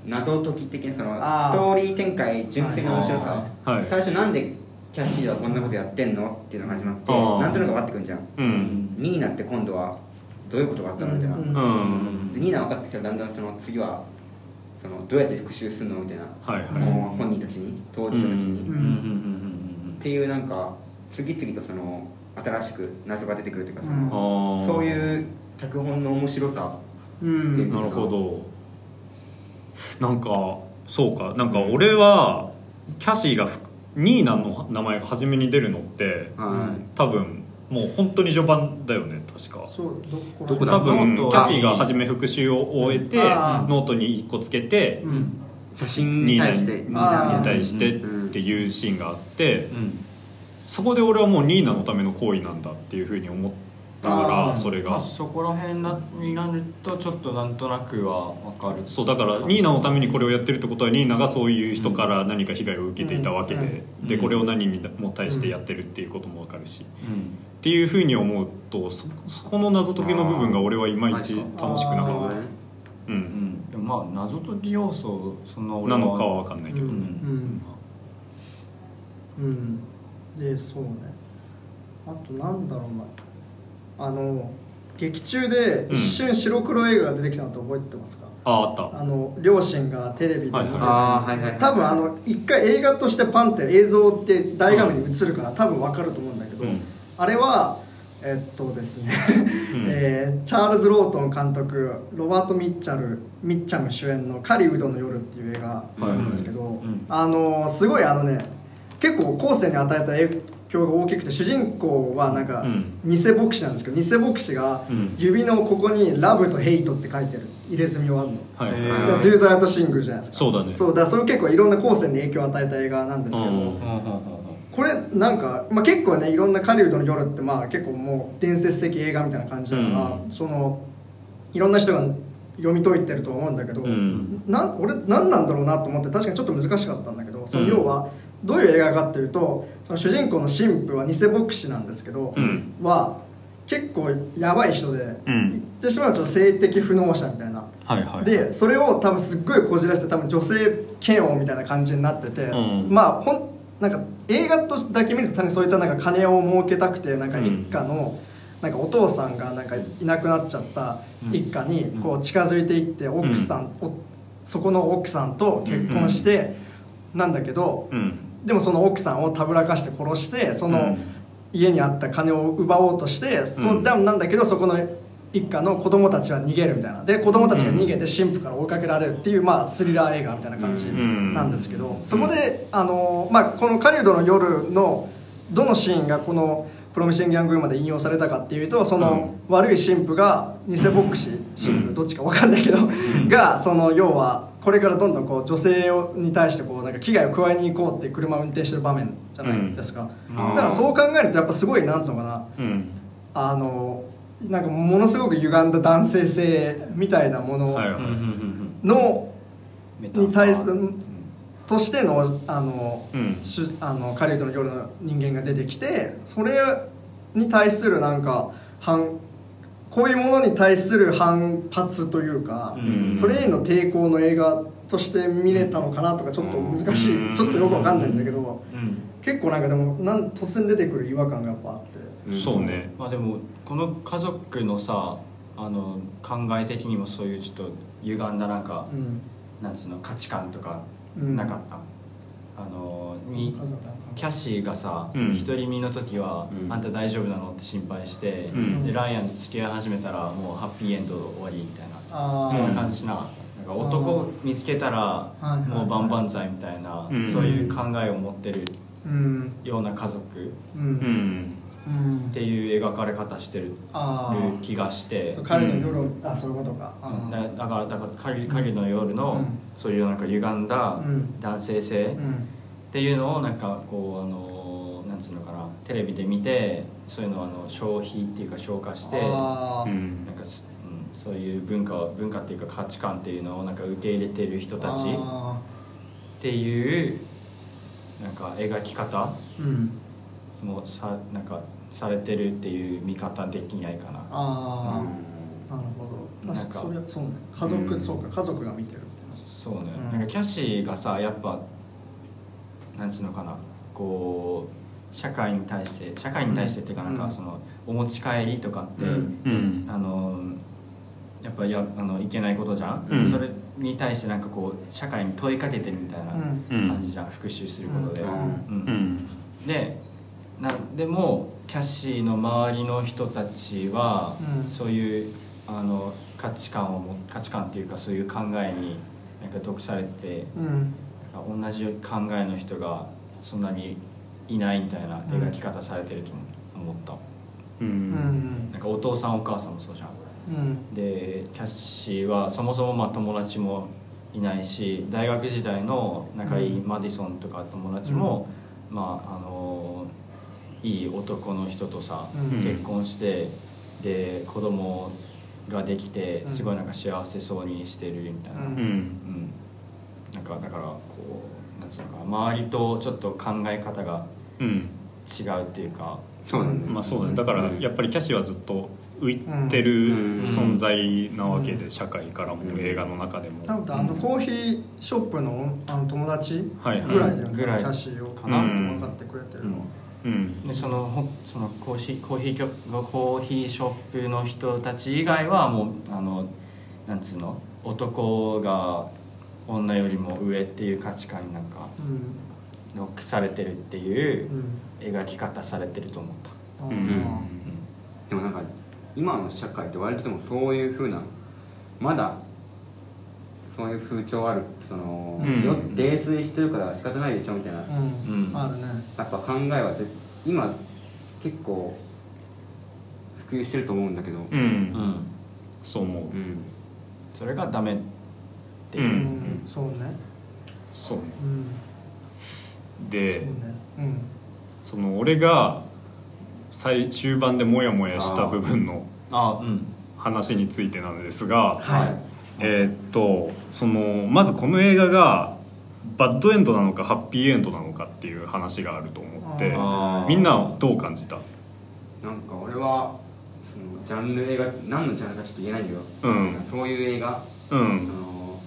謎解き的なそのストーリー展開純粋な面白さ、はい。最初なんでキャッシーはこんなことやってんの？っていうのが始まってなんとなく分かってくんじゃん。うん。ニーナって今度はどういうことがあったのみたいな、うん。うんでニーナ分かってきたらだんだんその次はそのどうやって復讐するのみたいな、はいはい。もう本人たちに当事者たちに、ううんんうんうんっていうなんか次々とその新しく謎が出てくるというかそうん。の、そういう脚本の面白さ。うん。なるほど。なんかそうか。なんか俺はキャシーがふニーナの名前が初めに出るのってはい。多分もう本当に序盤だよね確か。そうどこ多分キャシーが初め復習を終えてあーノートに1個つけてうん。写真に対して。に対してうんっていうシーンがあってうん。そこで俺はもうニーナのための行為なんだっていうふうに思っだからそれが。まあ、そこら辺なになるとちょっとなんとなくは分かる。そうだからニーナのためにこれをやってるってことはニーナがそういう人から何か被害を受けていたわけで、うん。でこれを何にも対してやってるっていうことも分かるし、うんっていうふうに思うとそそこの謎解きの部分が俺はいまいち楽しくなかった、う、うん。ん。でもまあ謎解き要素そんな俺なのかは分かんないけど、うん。うん。うん。でそうね。あとなんだろうな。あの劇中で一瞬白黒映画が出てきたのって覚えてますか、あああった。あの両親がテレビで見て多分あの一回映画としてパンって映像って大画面に映るから多分分かると思うんだけど、うんあれはえっとですね、うん。えーチャールズ・ロートン監督ロバート・ミッチャルミッチャム主演の「狩人の夜」っていう映画なんですけど、ん。あのすごいあのね結構後世に与えた影響が大きくて主人公はなんかうん。偽牧師なんですけど偽牧師がうん。指のここに「ラブ」と「ヘイト」って書いてる入れ墨をあるの。はいドゥーザライトシングじゃないですか。そうだね。そうだそれ結構いろんな後世に影響を与えた映画なんですけど、これなんか、まあ、結構ねいろんな狩人の夜ってまあ結構もう伝説的映画みたいな感じだから、うん。そのいろんな人が読み解いてると思うんだけど、うん。なん俺何なんだろうなと思って確かにちょっと難しかったんだけどその要はどういう映画かっていうとその主人公の神父は偽牧師なんですけど、うん。は結構やばい人で、うん。言ってしまうと性的不能者みたいな。はいはいでそれを多分すっごいこじらして多分女性嫌悪みたいな感じになってて、うん。まあほんなんか映画とだけ見るとそいつはなんか金を儲けたくてなんか一家の、なんかお父さんがなんかいなくなっちゃった一家にこう近づいていって奥さん、おそこの奥さんと結婚して、なんだけどうん。でもその奥さんをたぶらかして殺してその、うん家にあった金を奪おうとしてそうんでもなんだけどそこの一家の子供たちは逃げるみたいな。で子供たちが逃げて神父から追いかけられるっていう、まあ、スリラー映画みたいな感じん。なんですけど。そこで、あのまあ、この「狩人の夜」のどのシーンがこの「プロミシング・ヤング・ウーマン」で引用されたかっていうとその悪い神父が偽牧師神父どっちか分かんないけどがその要はこれからどんどんこう女性をに対してこうなんか危害を加えに行こうって車を運転してる場面じゃないですか、うん。だからそう考えるとやっぱすごいなんつうのかな。うん。あのなんかものすごく歪んだ男性性みたいなもののに対するうん。としてのあの、うん。あの狩人の夜の人間が出てきてそれに対するなんか反こういうものに対する反発というか、うん。それへの抵抗の映画として見れたのかなとかちょっと難しい、うん。ちょっとよくわかんないんだけど。うん。結構なんかでもなん突然出てくる違和感がやっぱあって。そうね。まあでもこの家族のさあの考え的にもそういうちょっと歪んだなんか、うん。なんつうの価値観とかうん。なかった、あのにキャッシーがさうん。独り身の時は、うん。あんた大丈夫なのって心配して、うん。でライアンと付き合い始めたらもうハッピーエンド終わりみたいなそんな感じしなかった。なん。か男見つけたらもう万々歳みたいな、うん。そういう考えを持ってるうん。ような家族。ううんん。うんっていう描かれ方してる気がして。そう彼の夜、あそういうことか、だだからだから狩り狩りの夜の、うん。そういうなんか歪んだうん。男性性っうん。ていうのをなんかこうあのなんつうのかなテレビで見てそういうのをあの消費っていうか消化してうん。なんかす、うん、そういう文化を文化っていうか価値観っていうのをなんか受け入れてる人たちっあていうなんか描き方ーうんもさなんかされてるっていう見方できないかな。ああ、なるほど。なんか確かそれはそうね。家族、うんそうか家族が見てるってそうね、うん。なんかキャシーがさやっぱなんつうのかなこう社会に対して社会に対してっていうかなんうん。かそのお持ち帰りとかって、うん。うん。あのやっぱやあのいけないことじゃん、うん。それに対してなんかこう社会に問いかけてるみたいなうん。感じじゃん、復讐することで、うん。うんうんでなでもキャッシーの周りの人たちは、うん。そういうあの価値観をも価値観っていうかそういう考えになんか毒されててうん。同じ考えの人がそんなにいないみたいな描き方されてると思った、ううん。んなんかお父さんお母さんもそうじゃん。うん。でキャッシーはそもそもまあ友達もいないし大学時代の仲いいマディソンとか友達も、まああのいい男の人とさ、うん。結婚してで子供ができてうん。すごいなんか幸せそうにしてるみたいな、ううん。うん。なんかだからこうなんつうのかな周りとちょっと考え方がうん。違うっていうか。そうなんだよまあそうだね。だからやっぱりキャシーはずっと浮いてうん。る存在なわけで社会からも映画の中でも。多分あのコーヒーショップのあの友達ぐらいだよね、ぐらいキャシーをかな分かってくれてるのは、うん。でそのほそのコーヒーコーヒーきょコーヒーショップの人たち以外はもうあのなんつうの？男が女よりも上っていう価値観になんかうん。ロックされてるっていううん。描き方されてると思った、あー。うん。でもなんか今の社会って割とでもそういうふうなまだそういう風潮あるその、うん。よ泥酔してるから仕方ないでしょみたいな、うん。うん。あるね。やっぱ考えはぜ今結構普及してると思うんだけど。ううん。ん。そう思う。うん。それがダメっていう。う、うん。んそうね。そうね。うん。そうでね。うん。その俺が最終盤でモヤモヤした部分のあうん。話についてなんですがはいえーっとそのまずこの映画がバッドエンドなのかハッピーエンドなのかっていう話があると思ってみんなはどう感じた？なんか俺はそのジャンル映画何のジャンルかちょっと言えないんだけど、うん。そういう映画、うそんの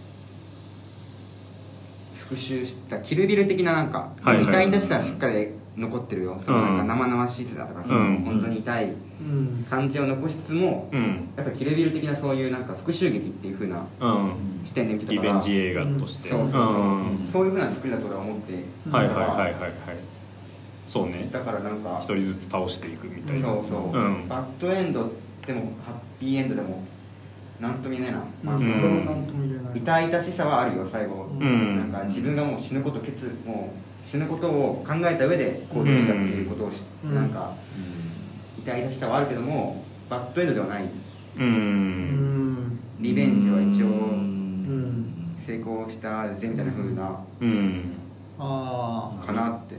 復讐したキルビル的ななんか、はいはい。痛々しさはしっかり残ってるよ、そのなんか生々しさとかその、うん。本当に痛いうん。感じを残しつつも、うん。やっぱキルビル的なそういうなんか復讐劇っていう風なうん。視点で見てたからリベンジ映画として。そうそうそう、ん。そういう風な作りだと俺は思って、はいはいはいはいはい。そうね。だからなんか一人ずつ倒していくみたいな。そうそう、うん。バッドエンドでもハッピーエンドでもなんとも言えないな、まあうん。そのそれは何とも言えない。痛々しさはあるよ最後、うん。なんか自分がもう死ぬこと決もう死ぬことを考えた上で行動したっていうことを知って、うん。なんか痛々しさはあるけどもバッドエンドではない。うん。うん。リベンジは一応うん。成功したぜみたいな風なうん。ああかなって。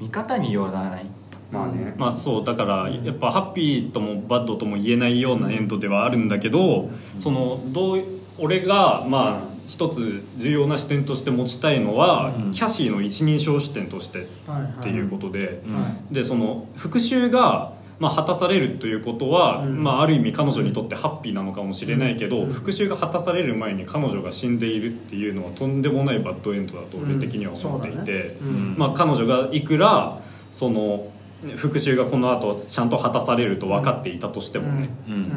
見方によらない。まあね、まあそうだからやっぱハッピーともバッドとも言えないようなエンドではあるんだけどそのどう俺がまあ一つ重要な視点として持ちたいのはうん。キャシーの一人称視点としてはいはいっていうことでうん。はでその復讐がまあ果たされるということはうん。まあある意味彼女にとってハッピーなのかもしれないけどうん。復讐が果たされる前に彼女が死んでいるっていうのはとんでもないバッドエンドだと俺的には思っていてねうんまあ彼女がいくらその復讐がこの後ちゃんと果たされると分かっていたとしてもね、ううん。ん。っ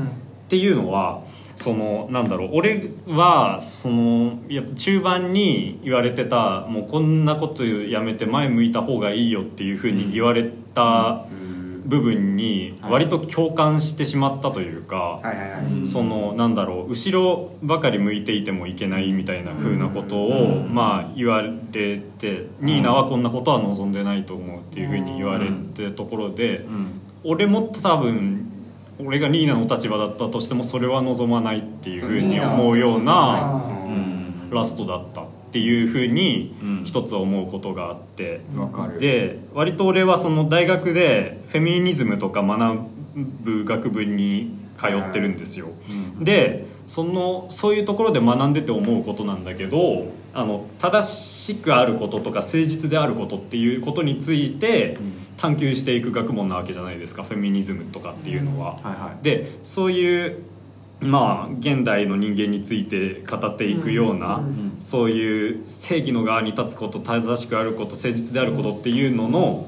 ていうのはそのなんだろう俺はそのいや中盤に言われてたもうこんなことやめて前向いた方がいいよっていうふうに言われたうん。部分に割と共感してしまったというか、そのなんだろう後ろばかり向いていてもいけないみたいな風なことを、うん。まあ言われて、ニーナはこんなことは望んでないと思うっていう風に言われてるところで、うん。俺も多分俺がニーナの立場だったとしてもそれは望まないっていう風に思うようなうん。ラストだったっていう風にうん。一つ思うことがあって。で割と俺はその大学でフェミニズムとか学ぶ学部に通ってるんですよ、うん。でそのそういうところで学んでて思うことなんだけどあの正しくあることとか誠実であることっていうことについて探求していく学問なわけじゃないですかフェミニズムとかっていうのは。はいはい。でそういうまあ現代の人間について語っていくような、うん。そういう正義の側に立つこと正しくあること誠実であることっていうのの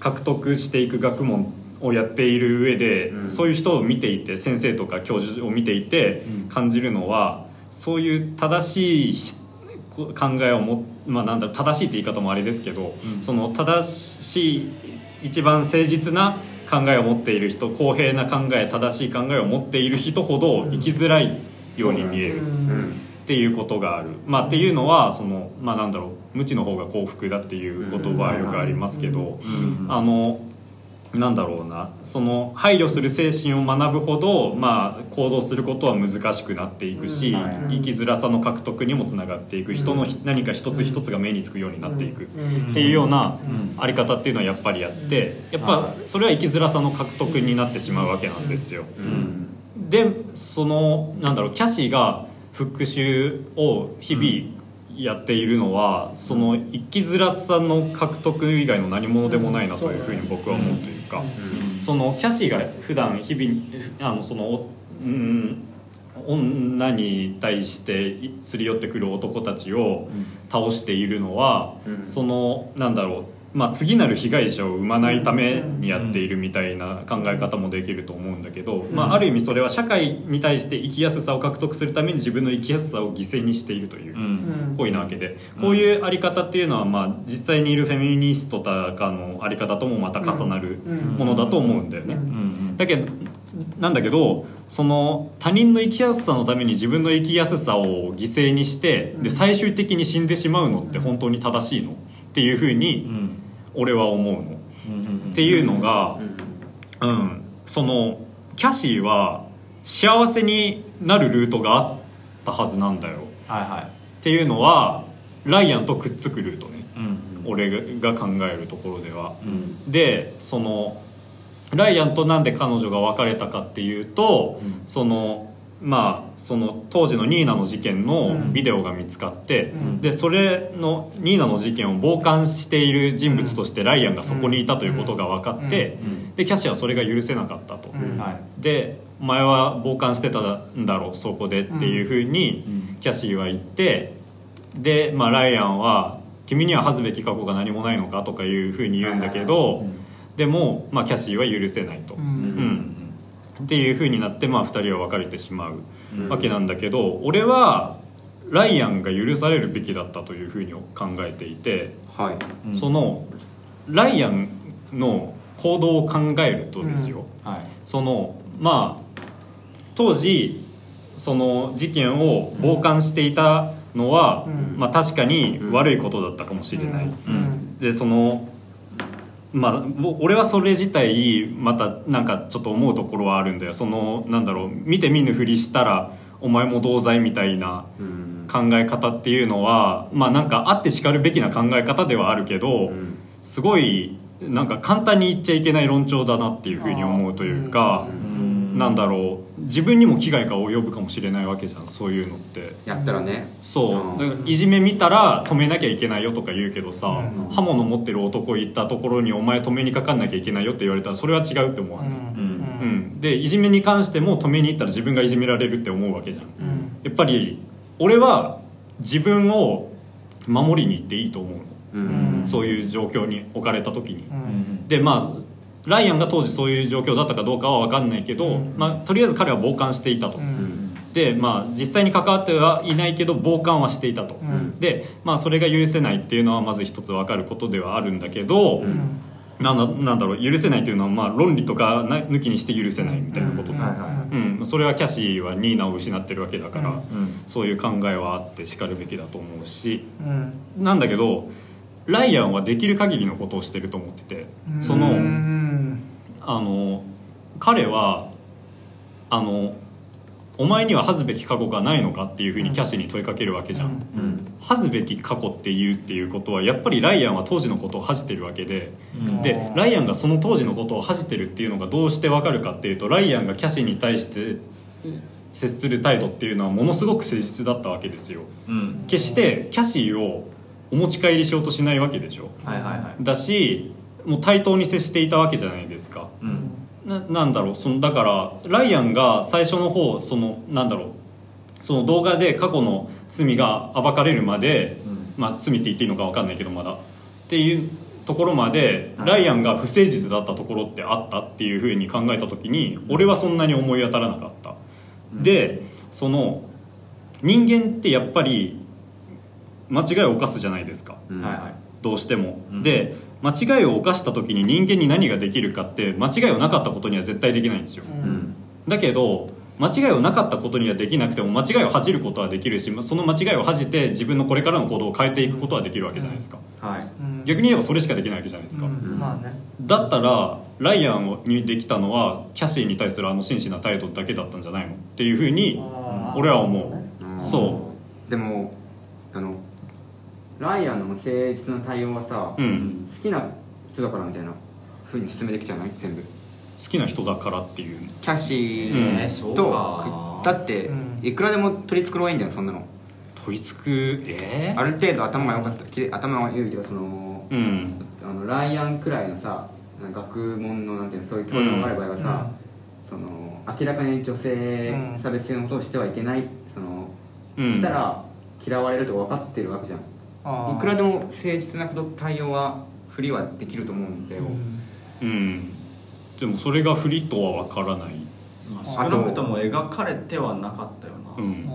獲得していく学問をやっている上で、うん。そういう人を見ていて先生とか教授を見ていてうん。感じるのはそういう正しい考えをも、まあ、なんだろう正しいって言い方もあれですけど、うん。その正しい一番誠実な考えを持っている人公平な考え正しい考えを持っている人ほど生きづらいように見える。ううん。んっていうことがある、まあ、っていうのはその、まあ、なんだろう無知の方が幸福だっていう言葉はよくありますけど、うん。あのなんだろうな。その配慮する精神を学ぶほど、まあ、行動することは難しくなっていくし、うんはい生きづらさの獲得にもつながっていく。人のひ何か一つ一つが目につくようになっていく。うん。っていうようなうん。あり方っていうのはやっぱりあってやっぱはそれは生きづらさの獲得になってしまうわけなんですよ。うん。でそのなんだろうキャシーが復習を日々やっているのは、その生きづらさの獲得以外の何者でもないなというふうに僕は思うというか、そのキャシーが普段日々あのそのおうん女に対してすり寄ってくる男たちを倒しているのは、うん。そのなんだろうまあ、次なる被害者を生まないためにやっているみたいな考え方もできると思うんだけど、まあ、ある意味それは社会に対して生きやすさを獲得するために自分の生きやすさを犠牲にしているといううん。行為なわけでこういうあり方っていうのはまあ実際にいるフェミニストとかのあり方ともまた重なるものだと思うんだよね。だけどなんだけどその他人の生きやすさのために自分の生きやすさを犠牲にしてで最終的に死んでしまうのって本当に正しいの？っていうふううにん。俺は思うの。うんっていうのがう、んうん、そのキャシーは幸せになるルートがあったはずなんだよ。はいはい。っていうのはライアンとくっつくルートね。うん。俺が考えるところでは。うん。でそのライアンとなんで彼女が別れたかっていうと、うん。そのまあその当時のニーナの事件のうん。ビデオが見つかって、うん。でそれのニーナの事件を傍観している人物としてライアンがそこにいたということが分かって、うん。でキャシーはそれが許せなかったと、うん。はいで「お前は傍観してたんだろうそこで」っていうふうにうん。キャシーは言ってで、まあ、ライアンは「君には恥ずべき過去が何もないのか?」とかいうふうに言うんだけど、でも、まあ、キャシーは許せないと、ううんんっていうふうになって、まあ、2人は別れてしまううん。わけなんだけど俺はライアンが許されるべきだったというふうに考えていて、はい。うん。そのライアンの行動を考えるとですよ、はい。そのまあ当時その事件を傍観していたのは、うん。まあ、確かに悪いことだったかもしれない、うん。でそのまあぼ俺はそれ自体またなんかちょっと思うところはあるんだよ。そのなんだろう見て見ぬふりしたらお前も同罪みたいなうん。考え方っていうのはまあなんかあってしかるべきな考え方ではあるけど、うん。すごいなんか簡単に言っちゃいけない論調だなっていうふうに思うというか、うんなんだろう。自分にも危害が及ぶかもしれないわけじゃんそういうのって。やったらね。そう。うん。だからいじめ見たら止めなきゃいけないよとか言うけどさ、うん。刃物持ってる男行ったところにお前止めにかかんなきゃいけないよって言われたらそれは違うって思うわね、うん。でいじめに関しても止めに行ったら自分がいじめられるって思うわけじゃん。うん。やっぱり俺は自分を守りに行っていいと思うの、うん。そういう状況に置かれた時に、うん。でまあライアンが当時そういう状況だったかどうかは分かんないけど、うん。まあ、とりあえず彼は傍観していたと、うん。でまあ実際に関わってはいないけど傍観はしていたと、うん。でまあそれが許せないっていうのはまず一つ分かることではあるんだけど、うん。なんだなんだろう許せないっていうのはまあ論理とかな抜きにして許せないみたいなこと。で、うん。それはキャシーはニーナを失ってるわけだから、うん。うんそういう考えはあってしかるべきだと思うし。うん。なんだけどライアンはできる限りのことをしてると思っててその、うん。あの彼はあのお前には恥ずべき過去がないのかっていうふうにキャシーに問いかけるわけじゃん、うん。うん。恥ずべき過去って言うっていうことはやっぱりライアンは当時のことを恥じてるわけで、うん。でライアンがその当時のことを恥じてるっていうのがどうしてわかるかっていうとライアンがキャシーに対して接する態度っていうのはものすごく誠実だったわけですよ。うん。決してキャシーをお持ち帰りしようとしないわけでしょ？はいはいはい。だしもう対等に接していたわけじゃないですか。うん。ななんだろう？そのだからライアンが最初の方そのなんだろう？その動画で過去の罪が暴かれるまで、うん。まあ、罪って言っていいのか分かんないけどまだ。っていうところまではい。ライアンが不誠実だったところってあったっていうふうに考えた時に俺はそんなに思い当たらなかった、でその人間ってやっぱり間違いを犯すじゃないですか。うん。はいはい。どうしても、うん。で間違いを犯した時に人間に何ができるかって間違いをなかったことには絶対できないんですよ、ううん。んだけど間違いをなかったことにはできなくても間違いを恥じることはできるしその間違いを恥じて自分のこれからの行動を変えていくことはできるわけじゃないですか、はい。うん。逆に言えばそれしかできないわけじゃないですか、うん。まあね。だったらライアンにできたのはキャシーに対するあの真摯な態度だけだったんじゃないのっていうふうに俺は思う、うんそう。でもあのライアンの誠実な対応はさ、うん。好きな人だからみたいなふうに説明できちゃうない？全部。好きな人だからっていう。キャシうん。ーそうと、か。だって、うん。いくらでも取り繕えんじゃんそんなの。取り付くえある程度頭が良かった。きれ頭が良いけどそのー、うん。あのライアンくらいのさ学問のなんていうのそういう教養がある場合はさ、その明らかに女性差別性のことをしてはいけない。その、うん。したら嫌われるとか分かってるわけじゃんいくらでも誠実なこと対応は振りはできると思うんだよ、うん。うん。でもそれが不利とは分からない。まあ少なくとも描かれてはなかったよな、うん。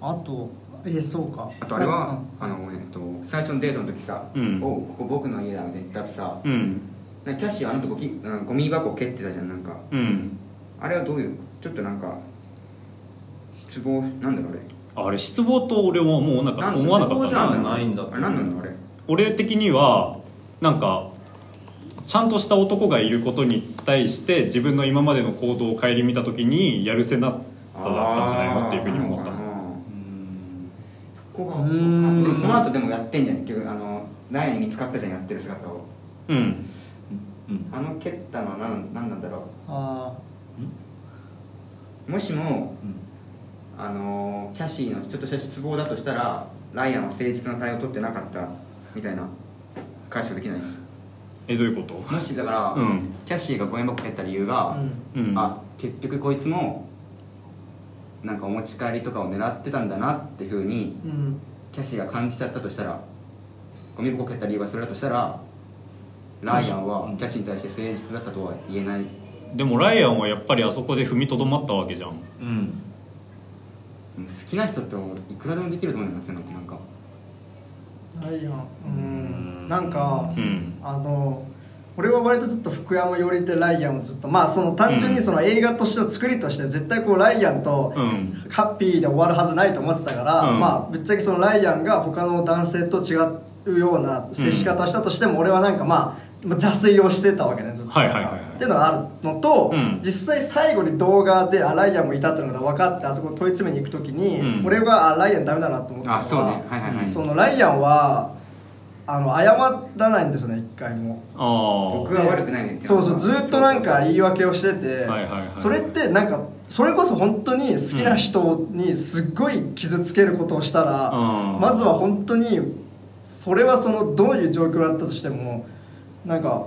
あとえそうか。あとあれは、あの、えっと、最初のデートの時さ「うん。おうここ僕の家だ」みたいに言ったらさ、うんキャッシーはあのとゴキうんゴミ箱蹴ってたじゃんなんか。うん。あれはどういうちょっとなんか失望なんだろうあれあれ失望と俺はもうなんか思わなかったな。ないんだあれ何なんだあれ俺的にはなんかちゃんとした男がいることに対して自分の今までの行動を顧みた時にやるせなさだったんじゃないのっていうふうに思った。のそこがうんでもその後でもやってんじゃん結局あのラインに見つかったじゃんやってる姿を。うん。うん。あの蹴ったのは何何なんだろあうもしもうんあのキャシーのちょっとした失望だとしたらライアンは誠実な対応を取ってなかったみたいな解釈できない？えどういうこと？もしだから、うん。キャシーがゴミ箱蹴った理由あが、うん。うんあ結局こいつもなんかお持ち帰りとかを狙ってたんだなっていうふうにうん。キャシーが感じちゃったとしたらゴミ箱蹴った理由がそれだとしたらライアンはキャシーに対して誠実だったとは言えない。でもライアンはやっぱりあそこで踏みとどまったわけじゃん。うん好きな人っていくらでもできると思いうのってなんか。ライアン。うん。なんかうん。あの俺は割とずっと福山寄りでライアンをずっとまあその単純にその映画としての作りとして絶対こうライアンとうん。ハッピーで終わるはずないと思ってたから、うん。まあぶっちゃけそのライアンが他の男性と違うような接し方をしたとしても俺はなんかまあまあ邪推をしてたわけねずっと、はいはいはいはいっていうのがあるのと、うん。実際最後に動画であライアンもいたっていうのが分かってあそこ問い詰めに行く時に、うん。俺があライアンダメだなと思ったのはあそうね。はいはいはい。そのライアンはあの謝らないんですよね一回も。ああ僕は悪くないねって。そうそうずっとなんか言い訳をしてて、はいはいはい。それってなんかそれこそ本当に好きな人にすっごい傷つけることをしたら、うん。まずは本当にそれはそのどういう状況だったとしてもなんか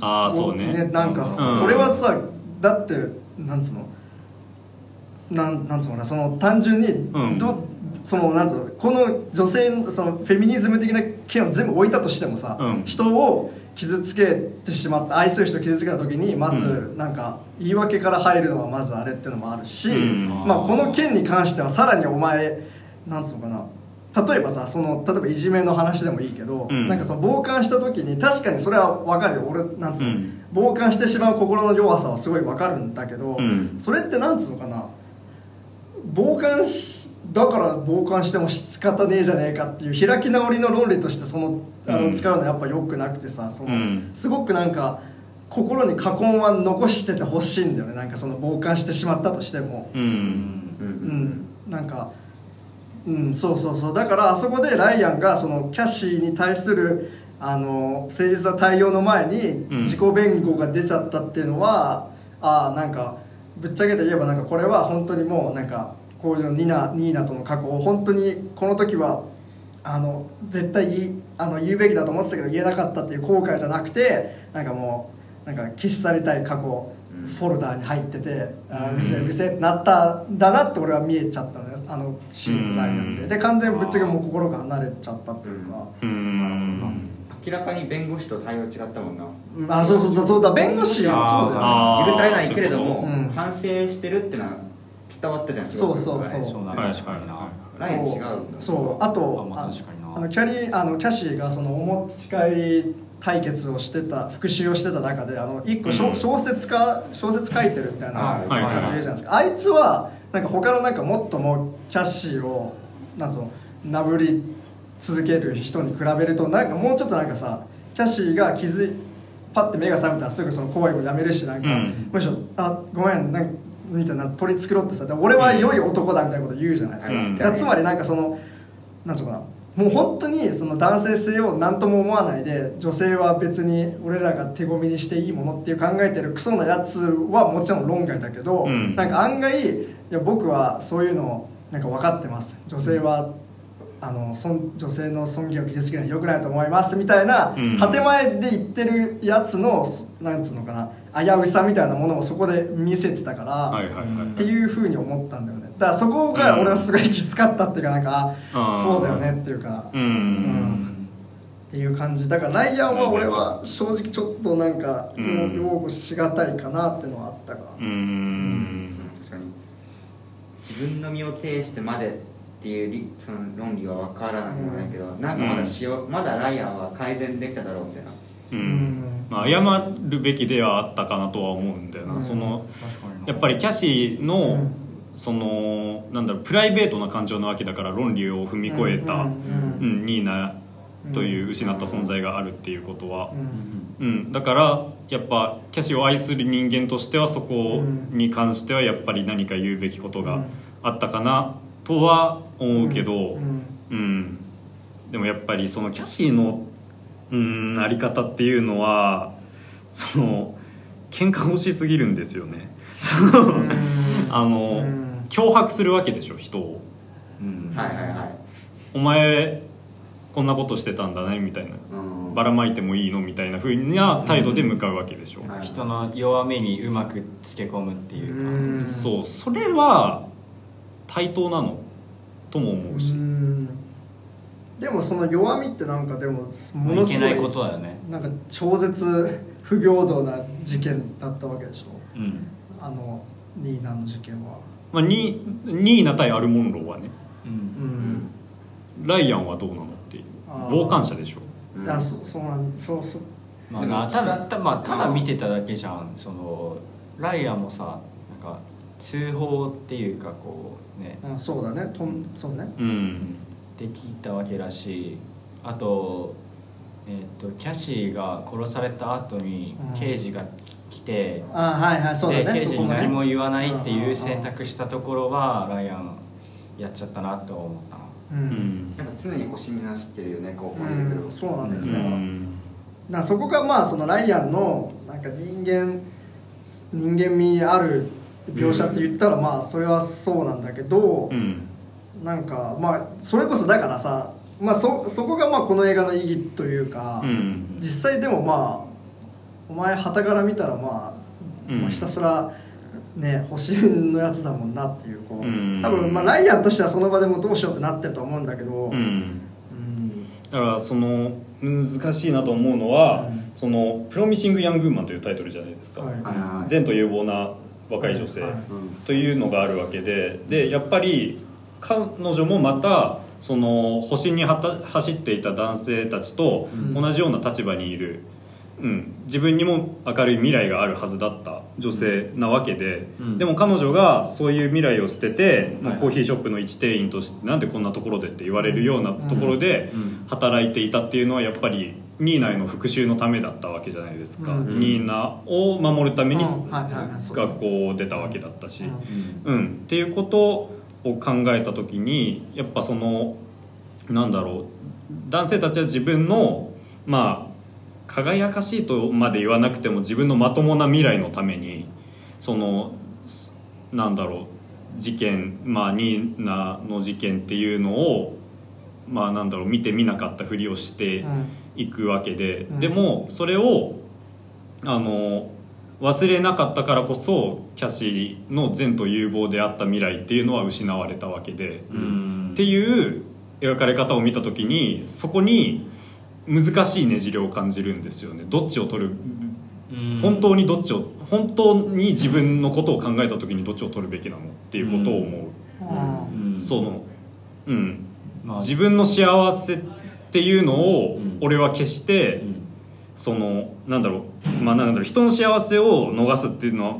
ああそうね。なんかうん。それはさ、だってなんつうの？なんなんつうのかな？その単純にん。ど、そのなんつうの？この女性のそのフェミニズム的な件を全部置いたとしてもさ、うん。人を傷つけてしまった愛する人を傷つけた時にまずうなんか言い訳から入るのはまずあれっていうのもあるし、うん。まあ、この件に関してはさらにお前なんつうのかな？例えばさその例えばいじめの話でもいいけど、うん。なんかその傍観した時に確かにそれは分かるよ。俺なんつうの、うん。傍観してしまう心の弱さはすごい分かるんだけど、うん。それってなんつうのかな。傍観しだから傍観しても仕方ねえじゃねえかっていう開き直りの論理としてそのあのうん。使うのはやっぱ良くなくてさその、うん。すごくなんか心に過根は残しててほしいんだよね。なんかその傍観してしまったとしても。うん、なんか、うん、そうそうそう。だからあそこでライアンがそのキャシーに対するあの誠実な対応の前にうん。自己弁護が出ちゃったっていうのは、ああなんかぶっちゃけて言えばなんかこれは本当にもうなんかこういうニナニーナとの過去を本当にこの時はあの絶対言いあの言うべきだと思ってたけど言えなかったっていう後悔じゃなくてなんかもうなんか消し去りたい過去フォルダーに入ってて、あーうるせえうるせえってなったんだなって俺は見えちゃったのよあのシーンのラインなんで。うん。で完全にぶっちゃけもう心が離れちゃったっていうか、うん。明らかに弁護士と対応違ったもんな。うん。あそうそうそう。そうだ弁護士そうだよね。許されないけれども、反省してるってのは伝わったじゃんすごくそう。そうそうそう。確かにな、ライン違うそうあとあまああのキャリーあのキャシーがそのお持ち帰り対決をしてた復習をしてた中であの一個小,、うん。小説家小説書いてるみたいなはい。はいはいやついるじゃないですか。あいつはなんか他のなんかもっともうキャッシーをなんつうのなぶり続ける人に比べるとなんかもうちょっとなんかさキャッシーが気づいパッて目が覚めたらすぐその行為をやめるしなんか、うん。むしろ「あごめんなんか」みたいな取り繕ってさで俺は良い男だみたいなこと言うじゃないですか,、うん。だからつまりなんかそのなんつうのかな。もう本当にその男性性を何とも思わないで女性は別に俺らが手ごみにしていいものっていう考えてるクソなやつはもちろん論外だけど、うん。なんか案外いや僕はそういうのなんか分かってます。女性は、あのそん女性の尊厳を傷つけるのは良くないと思いますみたいな、うん。建前で言ってるやつのなんつうのかな危うさみたいなものをそこで見せてたから、はいはいはいっていうふうに思ったんだよね。だからそこが俺はすごいきつかったっていうかなんか、そうだよねっていうか、うん、うん。っていう感じ。だからライアンは俺は正直ちょっとなんかうん。擁護しがたいかなっていうのはあったから、うん自分の身を挺してまでっていう理その論理は分からなくもないけど、なんかまだしようまだライアンは改善できただろうみたいな。うん。うん。まあ、謝るべきではあったかなとは思うんだよな、うん。そのやっぱりキャシーの、うん。そのなんだろうプライベートな感情なわけだから論理を踏み越えた、うん。うん。ニーナという失った存在があるっていうことは。う、んうん。だからやっぱキャシーを愛する人間としてはそこに関してはやっぱり何か言うべきことがあったかなとは思うけど、うん。うん、でもやっぱりそのキャシーのうんあり方っていうのはその喧嘩欲しすぎるんですよね。その あの、うん。脅迫するわけでしょ人を。うん。はいはいはい。お前こんなことしてたんだねみたいな。うんばらまいてもいいのみたいなふうな態度で向かうわけでしょ、はい人の弱みにうまくつけ込むっていうか。うん。そう。それは対等なのとも思うし、うん。でもその弱みってなんかでもものすごいないことだよね。なんか超絶不平等な事件だったわけでしょ。うん。あのニーナの事件は。まあ、ニニーナ対アルモンローはね。ううん。んライアンはどうなのっていう。傍観者でしょうそそうなんそうそう。まあただた,、まあ、ただ見てただけじゃん。そのライアンもさなんか通報っていうかこうね。あそうだね。とんそうね。うん。できたわけだしあと,、えー、とキャシーが殺された後にうん。刑事が来て、あはいはいそうだね。で刑事に何もう言わないっていう選うん択したところはライアンやっちゃったなとは思った。なううんんやっぱ常に星に走ってるよねこううんそうなんだよ。うねんなそこがまあそのライアンのなんか人間人間味ある描写って言ったらまあそれはそうなんだけど、うん。なんかまあそれこそだからさ、まあ、そそこがまあこの映画の意義というか、うん。実際でもまあお前はたから見たらまあ、うん。まあひたすらね星のやつだもんなっていうこう、うん。多分まあライアンとしてはその場でもどうしようってなってると思うんだけど、うん。うん。だからその難しいなと思うのは、うん。その「プロミシング・ヤング・ウーマン」というタイトルじゃないですか、はい。善と有望な若い女性というのがあるわけででやっぱり彼女もまたその星に走っていた男性たちとうん。同じような立場にいる、うん、自分にも明るい未来があるはずだった女性なわけで、うん。でも彼女がそういう未来を捨てて、まあはい。コーヒーショップの一店員としてなんでこんなところでって言われるようなところでうん。働いていたっていうのはやっぱりニーナへの復讐のためだったわけじゃないですか、うん。ニーナを守るために学校を出たわけだったし。うんうん、っていうことを考えた時にやっぱそのなんだろう。男性たちは自分のまあ輝かしいとまで言わなくても自分のまともな未来のためにそのすなんだろう事件まあニーナの事件っていうのをまあなんだろう見て見なかったふりをしてうん。いくわけで、うん。でもそれをあの忘れなかったからこそキャシーの善と有望であった未来っていうのは失われたわけで、うん。っていう描かれ方を見た時にそこに難しいねじれを感じるんですよね。どっちを取る？うん。本当にどっちを本当に自分のことを考えた時にどっちを取るべきなの？っていうことを思う、うん。うん。そのうん。まあ。自分の幸せっていうのをうん。俺は決して、うん。そのなんだろう。まあなんだろう。人の幸せを逃すっていうのは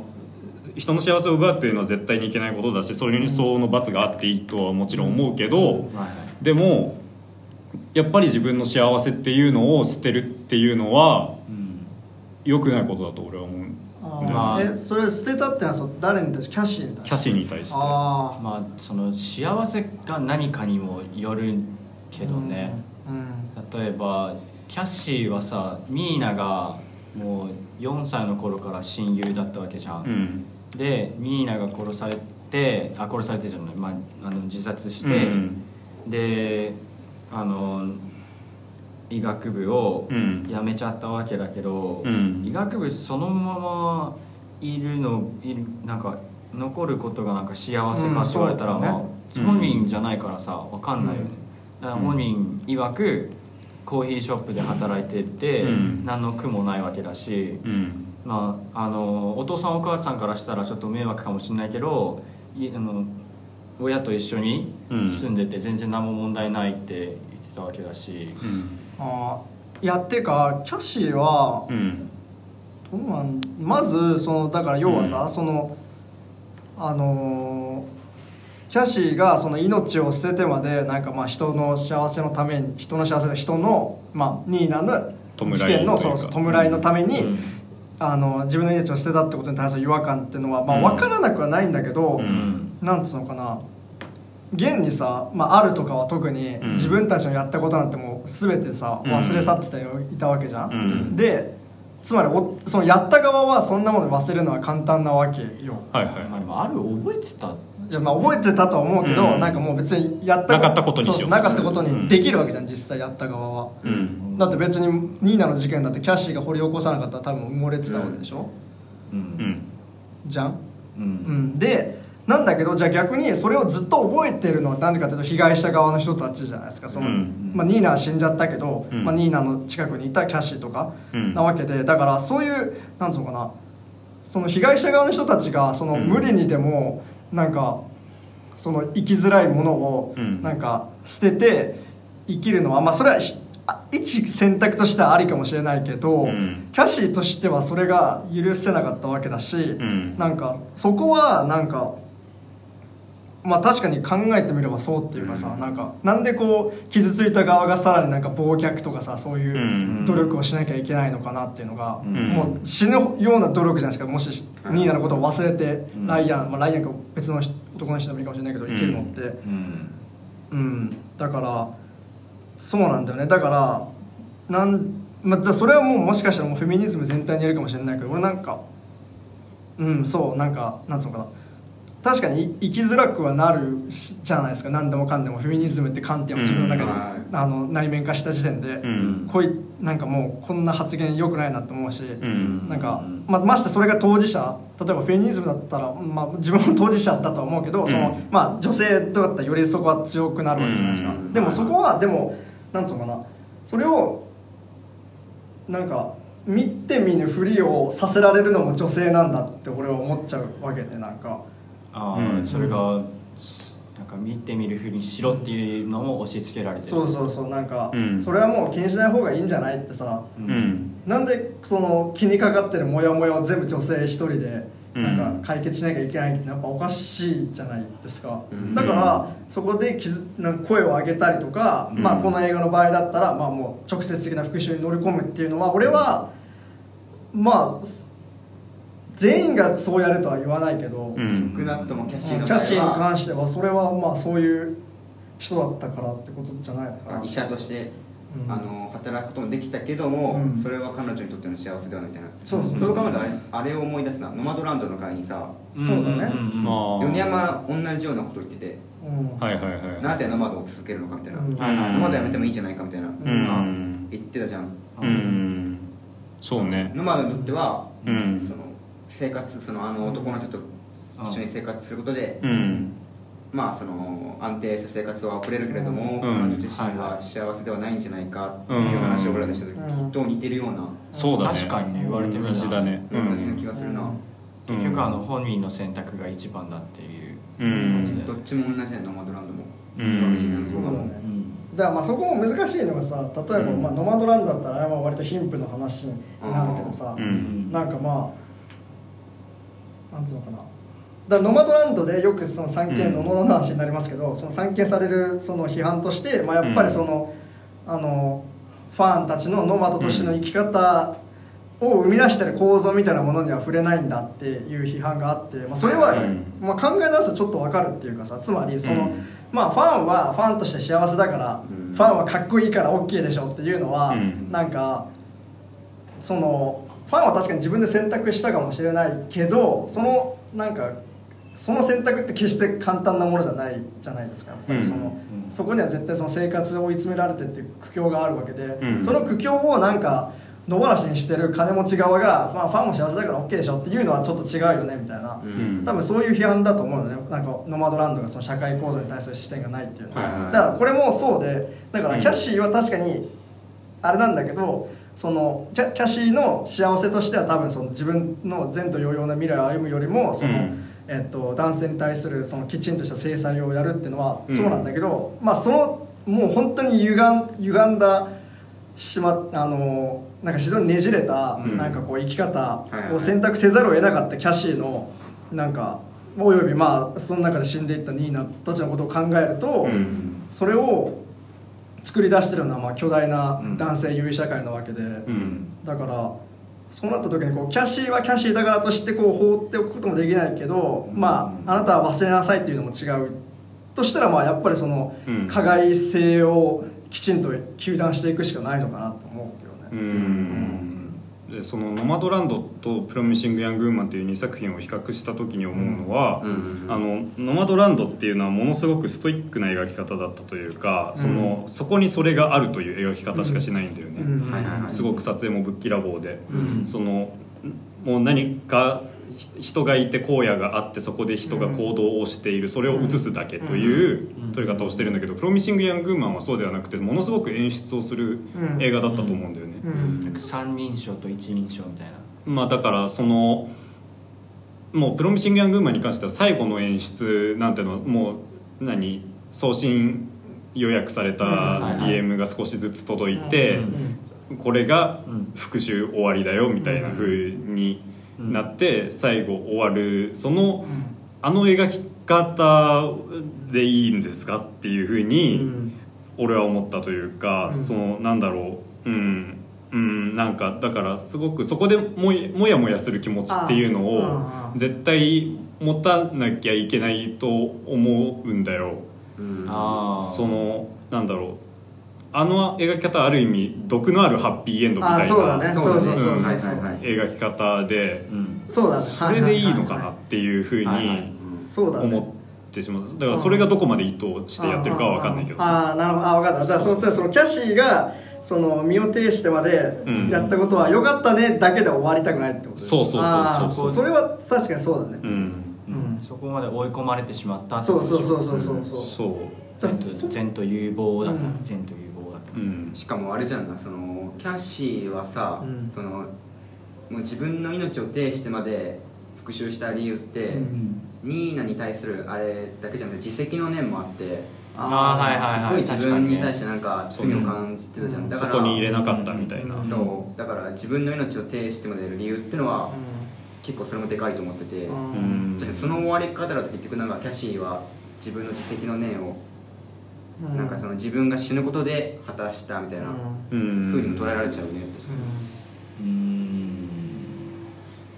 人の幸せを奪うっていうのは絶対にいけないことだしそれにその罰があっていいとはもちろん思うけど、はいはい。でもやっぱり自分の幸せっていうのを捨てるっていうのはうん。良くないことだと俺は思うあまあ。ーえそれ捨てたってのはそう誰に対して？キャッシーに対して。キャシー。に対してあまあその幸せが何かにもよるけあどね、うん。例えばキャッシーはさミーナがもう4歳の頃から親友だったわけじゃん、うん。でミーナが殺されてあ殺されてじゃない、まあ、あの自殺して、うん。であの医学部をうん。辞めちゃったわけだけど、うん。医学部そのままいるのいるなんか残ることがなんか幸せかって言われたら、うんね。まあ、本人じゃないからさ分かんないよね、だから本人曰くコーヒーショップで働いてて、うん。何の苦もないわけだし、うん。まあ、あのお父さんお母さんからしたらちょっと迷惑かもしれないけどいあの親と一緒に住んでて全然何も問題ないって言ってたわけだし、うん。あーいやっていうかキャッシーはうん。どうなんまずそのだから要はさ、そのあのーキャッシーがその命を捨ててまでなんかまあ人の幸せのために人の幸せの人のまあニーナの事件のそ弔いのために、うん。あの自分の命を捨てたってことに対する違和感っていうのは、まあ、うん。分からなくはないんだけど、うんなんつうのかな。現にさ、まあ、あるとかは特にうん。自分たちのやったことなんてもう全てさうん。忘れ去ってたよいたわけじゃん、うん。でつまりおそのやった側はそんなもの忘れるのは簡単なわけよ。はいはい。まあ、でもある覚えてた。いやまあ覚えてたとは思うけど、うん。なんかもう別にやったなかったことにしよう。そうそうなかったことにできるわけじゃん実際やった側は。うん。だって別にニーナの事件だってキャッシーが掘り起こさなかったら多分埋もれてたわけでしょ、ううん。んじゃん？ううんん、でなんだけどじゃあ逆にそれをずっと覚えてるのは何でかというと被害者側の人たちじゃないですか。その、うん。まあ、ニーナは死んじゃったけど、うん。まあ、ニーナの近くにいたキャッシーとかうん。なわけでだからそういうなんつうのかなその被害者側の人たちがそのうん無理にでもなんかその生きづらいものをうん。なんか捨てて生きるのはまあそれは一選択としてはありかもしれないけど、うん。キャシーとしてはそれが許せなかったわけだし、ん。なんかそこはなんかまあ確かに考えてみればそうっていうかさ、うん。なんかなんでこう傷ついた側がさらになんか忘却とかさそういううん。努力をしなきゃいけないのかなっていうのが、うん。もう死ぬような努力じゃないですかもしうん。ニーナのことを忘れて、ん。ライアン、まあ、ライアンか別の人男の人でもいいかもしれないけど生きるのって、うん。うん、だからそうなんだよね。だからなん、まあ、じゃあそれはもうもしかしたらもうフェミニズム全体に言えるかもしれないけど俺なんかうんそうなんかなんつうのかな確かに生きづらくはなるしじゃないですか。何でもかんでも。フェミニズムって観点を自分の中で、うんはい。あの内面化した時点で、うん。こういなんかもうこんな発言良くないなと思うし、うん。なんかうん、まあ、ましてそれが当事者例えばフェミニズムだったら、まあ、自分も当事者だとは思うけど、そのまあ、女性とだったらよりそこは強くなるわけじゃないですか、うん。でもそこはでもなんつうのかな。それをなんか見て見ぬふりをさせられるのも女性なんだって俺は思っちゃうわけでなんかああ、うんそれがなんか見てみるふうにしろっていうのも押し付けられてる。そうそうそうなんか、うん。それはもう気にしない方がいいんじゃないってさ。ううん。んなんでその気にかかってるモヤモヤを全部女性一人でうん。なんか解決しなきゃいけないってやっぱおかしいじゃないですか、うん。だからそこで気づなんか声を上げたりとか、うん。まあ、この映画の場合だったら、まあ、もう直接的な復讐に乗り込むっていうのは俺はまあ全員がそうやれとは言わないけど、うん少なくともキャッシーのキャッシーに関してはそれはまあそういう人だったからってことじゃないのかな。医者として、うん。あの働くこともできたけども、うん。それは彼女にとっての幸せではないみたいな。そうそうそうそれを考えたらあれを思い出すな。ノマドランドの会にさそうだね。米山同じようなこと言っててうん。はいはいはい。なぜノマドを続けるのかみたいな、ノマドやめてもいいんじゃないかみたいな、うん。言ってたじゃん。うん。そうね。ノマドにとっては、うん。その生活そのあの男の人と一緒に生活することで、うん。まあその安定した生活は送れるけれども、うん。彼女自身は幸せではないんじゃないかっていう話を俺らでした時、うんきっと似てるような、そうだね。確かにね言われてみれば同じだね。う同じな気がするな、うん。結局あの本人の選択が一番だっていう。うん。感じでどっちも同じだよノマドランドも、うん。そうだねうん。だからまあそこも難しいのがさ例えば、うん。まあ、ノマドランドだったらあれは割と貧富の話になるけどさ、うん。なんかまあなんつうのかな。だからノマドランドでよくその散見うん。のものの話になりますけど、その散見されるその批判として、まあ、やっぱりその、あのファンたちのノマドとしての生き方を生み出してる構造みたいなものには触れないんだっていう批判があって、まあ、それは、うん。まあ、考え直すとちょっと分かるっていうかさつまりその、うん。まあファンはファンとして幸せだから、うん。ファンはかっこいいから OK でしょっていうのは、うん。なんかそのファンは確かに自分で選択したかもしれないけどそのなんかその選択って決して簡単なものじゃないじゃないですか。やっぱりその、うん。そこには絶対その生活を追い詰められてっていう苦境があるわけで、うん。その苦境をなんか野放しにしてる金持ち側が、まあ、ファンも幸せだから OK でしょっていうのはちょっと違うよねみたいな、うん。多分そういう批判だと思うのね。なんかノマドランドがその社会構造に対する視点がないっていうのは、はいはいはい。だからこれもそうでだからうん。キャッシーは確かにあれなんだけどそのキャキャシーの幸せとしては多分その自分の前途洋々な未来を歩むよりもその、うん。えっと、男性に対するそのきちんとした制裁をやるっていうのはうん。そうなんだけど、まあそのもう本当に歪ん歪んだしまあのなんか非常にねじれた、うん。なんかこう生き方を選択せざるを得なかったキャシーのなんかおよびまあその中で死んでいったニーナたちのことを考えると、うん。それを作り出してるのはまあ巨大な男性優位社会なわけで、うん。だからそうなった時にこうキャシーはキャシーだからとしてこう放っておくこともできないけど、まああなたは忘れなさいっていうのも違うとしたらまあやっぱりそのうん。加害性をきちんと糾弾していくしかないのかなと思うけどうね。ん。でその「ノマドランド」と「プロミシング・ヤング・ウーマン」っていう2作品を比較した時に思うのは、うん。あのノマドランドっていうのはものすごくストイックな描き方だったというか、そのそこにそれがあるという描き方しかしないんだよね、すごく撮影もぶっきらぼうで、うん。そのもう何かひ人がいて荒野があってそこで人が行動をしているそれを映すだけという撮り方をしてるんだけど「プロミシング・ヤング・ウーマン」はそうではなくてものすごく演出をする映画だったと思うんだよね、三人称と一人称みたいな。まあだからそのもうプロミシング・ヤング・ウーマンに関しては最後の演出なんていうのはもう何？送信予約された DM が少しずつ届いて、うん。これがうん。復習終わりだよみたいな風になって最後終わる。そのあの描き方でいいんですかっていう風うにん。俺は思ったというか、うん。そのなんだろう。うん。うん。なんかだからすごくそこでもやもやもやする気持ちっていうのを絶対持たなきゃいけないと思うんだよ。うん。そのなんだろうあの描き方はある意味毒のあるハッピーエンドみたいあそうだなね。そうそうそうそう描き方でうん。そうだねそれでいいのかなっていうふうにはいはい。うんそうだね。思ってしまうだからそれがどこまで意図してやってるかは分かんないけど。ああなるほど。あ分かった。じゃあそのそのキャシーがその身を挺してまでうん。やったことはよかったねだけで終わりたくないってことですそうそうそうそうそれは確かにそうだね。うん。うん。そこまで追い込まれてしまったそうそうそうそうそうそう。そう。だ前途前途有望だった。うん。前途有望しかもあれじゃんなそのキャッシーはさ、うん。そのもう自分の命を呈してまで復讐した理由って、うんニーナに対するあれだけじゃなくて自責の念もあってあー。はいはいすごい自分に対してなんか罪を感じてたじゃん、うんだからそこに入れなかったみたいな。うん。そう。だから自分の命を呈してまでやる理由ってのは、結構それもでかいと思ってて、うん。その終わり方だと結局なんかキャシーは自分の自責の念を、うん。なんかその自分が死ぬことで果たしたみたいなうん。うにも捉えられちゃうね確かに、うん。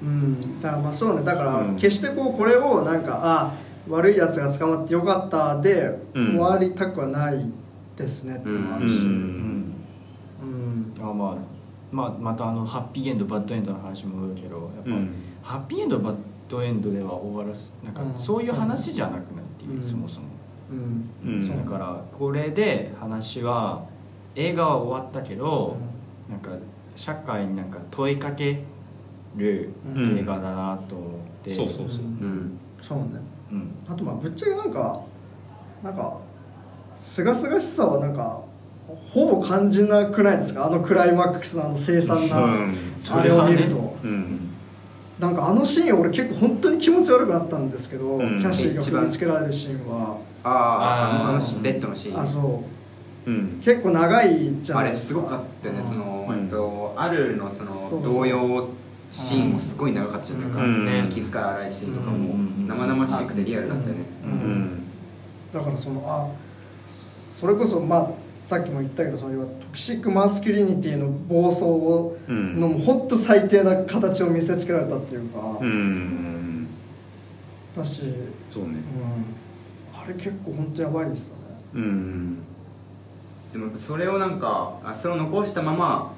うん。だからまあそうね。だからうん。決してこうこれをなんかあ悪いやつが捕まってよかったでうん。終わりたくはないですねっていうのもあるし。ううん。んうん。あまあまあ、またあのハッピーエンドバッドエンドの話もあるけどやっぱ、うん。ハッピーエンドバッドエンドでは終わらすなんかうん。そういう話じゃなくないっていう、うん。そもそも、うん。うん。そうだからこれで話は映画は終わったけど、なんか社会になんか問いかけるうん。映画だなと思って、そうそうそう。うん。そうね。うん。あとまあぶっちゃけなんかなんかすがすがしさはなんかほぼ感じなくないですか？あのクライマックスのあの凄惨な、うん。あれを見ると、うん。なんかあのシーン俺結構本当に気持ち悪くなったんですけど、うん。キャシーが踏みつけられるシーンはあああのベッドのシーン。あそう。うん。結構長いじゃあないですかれすごかったよねうんその、うん。えっとあるのそのそうそう。童謡シーンもすごい長かったじゃないか、うん。息遣い荒いシーンとかもうん。生々しくてリアルだったよね、うん。うん。だからそのあそれこそまあさっきも言ったけどそのトクシックマスキュリニティの暴走をうん。の本当最低な形を見せつけられたっていうか、うん。だし、うん、そうね。あれ結構本当やばいですよね。うんでもそれをなんかあそれを残したまま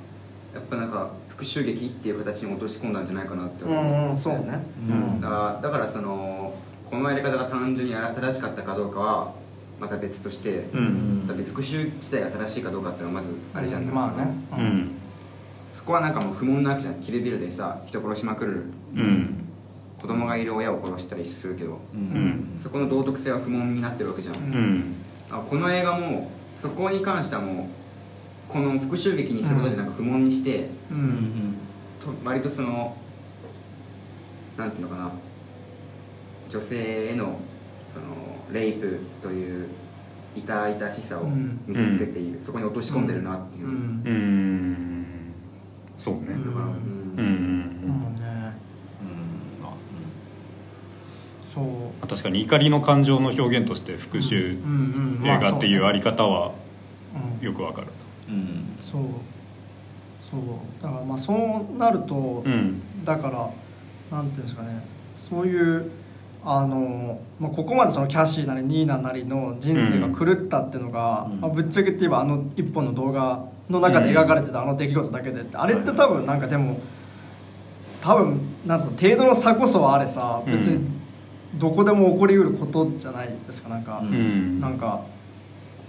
やっぱなんか復讐劇っていう形に落とし込んだんじゃないかなってう。思んうんそうね。うん。だからだからそのこのやり方が単純に正しかったかどうかはまた別として、うんだって復讐自体が正しいかどうかっていうのはまずあれじゃん、うんまあね。う、ん。そこはなんかもう不問なわけじゃん。キルビルでさ人殺しまくる。うん子供がいる親を殺したりするけどうん。そこの道徳性は不問になってるわけじゃん、うん。あこの映画もそこに関してはもうこの復讐劇にすることでなんか不問にして、ううん。んと割とそのなんていうのかな。女性へのそのレイプという痛々しさをうん。見せつけている、そこに落とし込んでるなっていう。う、ん。うん。そうね。うん。だから、うん。もうねうんあそうあ確かに怒りの感情の表現として復讐映うんうん。まあ画っていうありそ方はよくわかる。うん。うんそう。そう。だからまあそうなると、うん。だからなんていうんですかね。そういうあの、まあ、ここまでそのキャシーなりニーナなりの人生が狂ったっていうのが、うん。まあ、ぶっちゃけって言えばあの一本の動画の中で描かれてたあの出来事だけであれって多分なんかでも多分なんつうの程度の差こそはあれさうん。別にどこでも起こりうることじゃないですかなんか、うん。うんなんか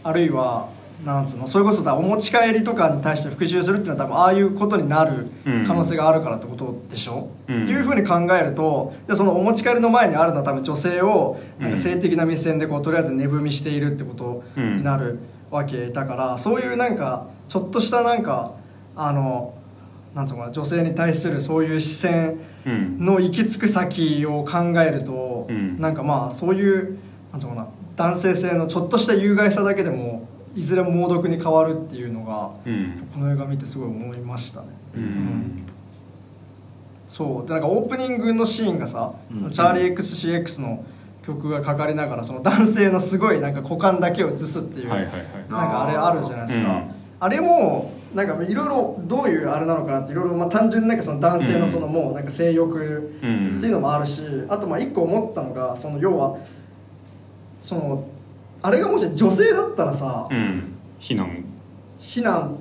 あるいはなんつうのそれこそだお持ち帰りとかに対して復習するっていうのは多分ああいうことになる可能性があるからってことでしょ、うん。っていうふうに考えるとでそのお持ち帰りの前にあるのは多分女性をなんか性的な目線でこうとりあえず値踏みしているってことになるわけだからそういうなんかちょっとしたなんかあのなんつうのかな女性に対するそういう視線うんの行き着く先を考えると、うん。なんかまあそういうなんていうのかな男性性のちょっとした有害さだけでもいずれ猛毒に変わるっていうのがうん。この映画見てすごい思いましたね、うん。そう。でなんかオープニングのシーンがさ、うん。チャーリー XCX の曲がかかりながらその男性のすごいなんか股間だけを映すっていう、はいはいはい。なんかあれあるじゃないですか、うん。あれもなんかいろいろどういうあれなのかなっていろいろまあ単純になんかその男性のそのもうなんか性欲うんっていうのもあるしあとまあ一個思ったのがその要はそのあれがもし女性だったらさうん。非難。非難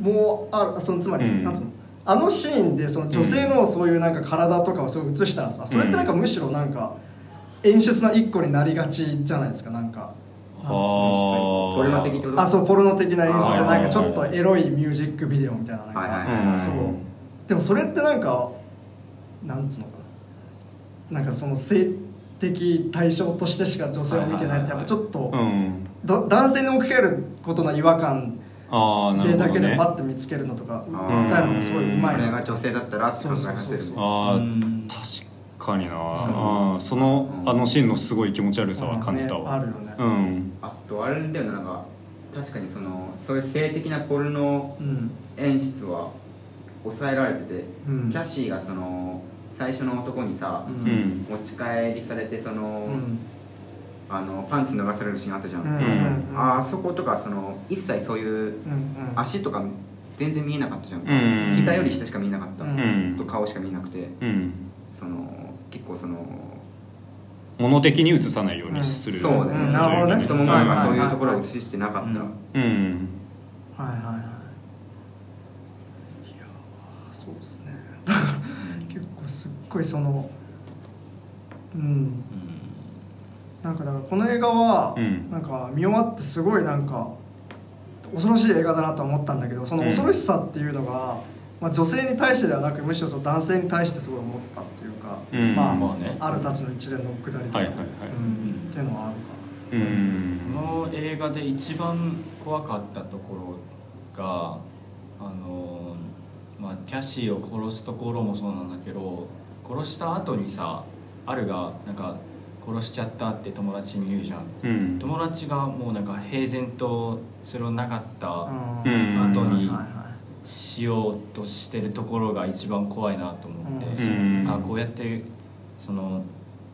もあるそのつまり、うん。なんつうの？あのシーンでその女性のそういうなんか体とかをすごい映したらさそれってなんかむしろなんか演出の一個になりがちじゃないですかなんか。はポルノ的ってこと？あそうポルノ的な演出。でなんかちょっとエロいミュージックビデオみたいな。なんか、そう。でもそれってなんかなんつうのかな？なんかその性的対象としてしか女性を見てないってやっぱちょっと、うん。ど男性に置き換えることの違和感ああなるでだけでパッて見つけるのとか訴えるのがすごいうまいこれがな女性だったらって考えさせるそうそうそうあうん。あ確かになあーそのあのシーンのすごい気持ち悪さは感じたねあわるよね。うん。あとあれだよねなんか確かにそのそういう性的なポルノうん。演出は抑えられてて、うん。キャシーがその最初の男にさ、ううん。ん持ち帰りされてその、うん。あのパンツ脱がされるシーンあったじゃん、うん。うん。ああそことかその一切そういううんうん。足とか全然見えなかったじゃん、うん。膝より下しか見えなかった、うん。と顔しか見えなくて。うん結構その物的に映さないようにする、そうだね、うん。なるほどね。太ももにはそういうはいはいはい。ところを映してなかった、うん。うんはいはいはい。いやーそうですね。結構すっごいそのうん。なんかだからこの映画は、うん。なんか見終わってすごいなんか恐ろしい映画だなと思ったんだけどその恐ろしさっていうのが、まあ、女性に対してではなくむしろその男性に対してすごい思ったっか、うん。まあ、まあね。あるたちの一連のくだりとか、はいはいはい。うん。っていうのはあるか。うん。この映画で一番怖かったところがあのまあキャシーを殺すところもそうなんだけど殺した後にさあるがなんか殺しちゃったって友達に言うじゃん。うん。友達がもうなんか平然とそれをなかったうん。後にはいはいしようとしてるところが一番怖いなと思って、うん。あこうやってその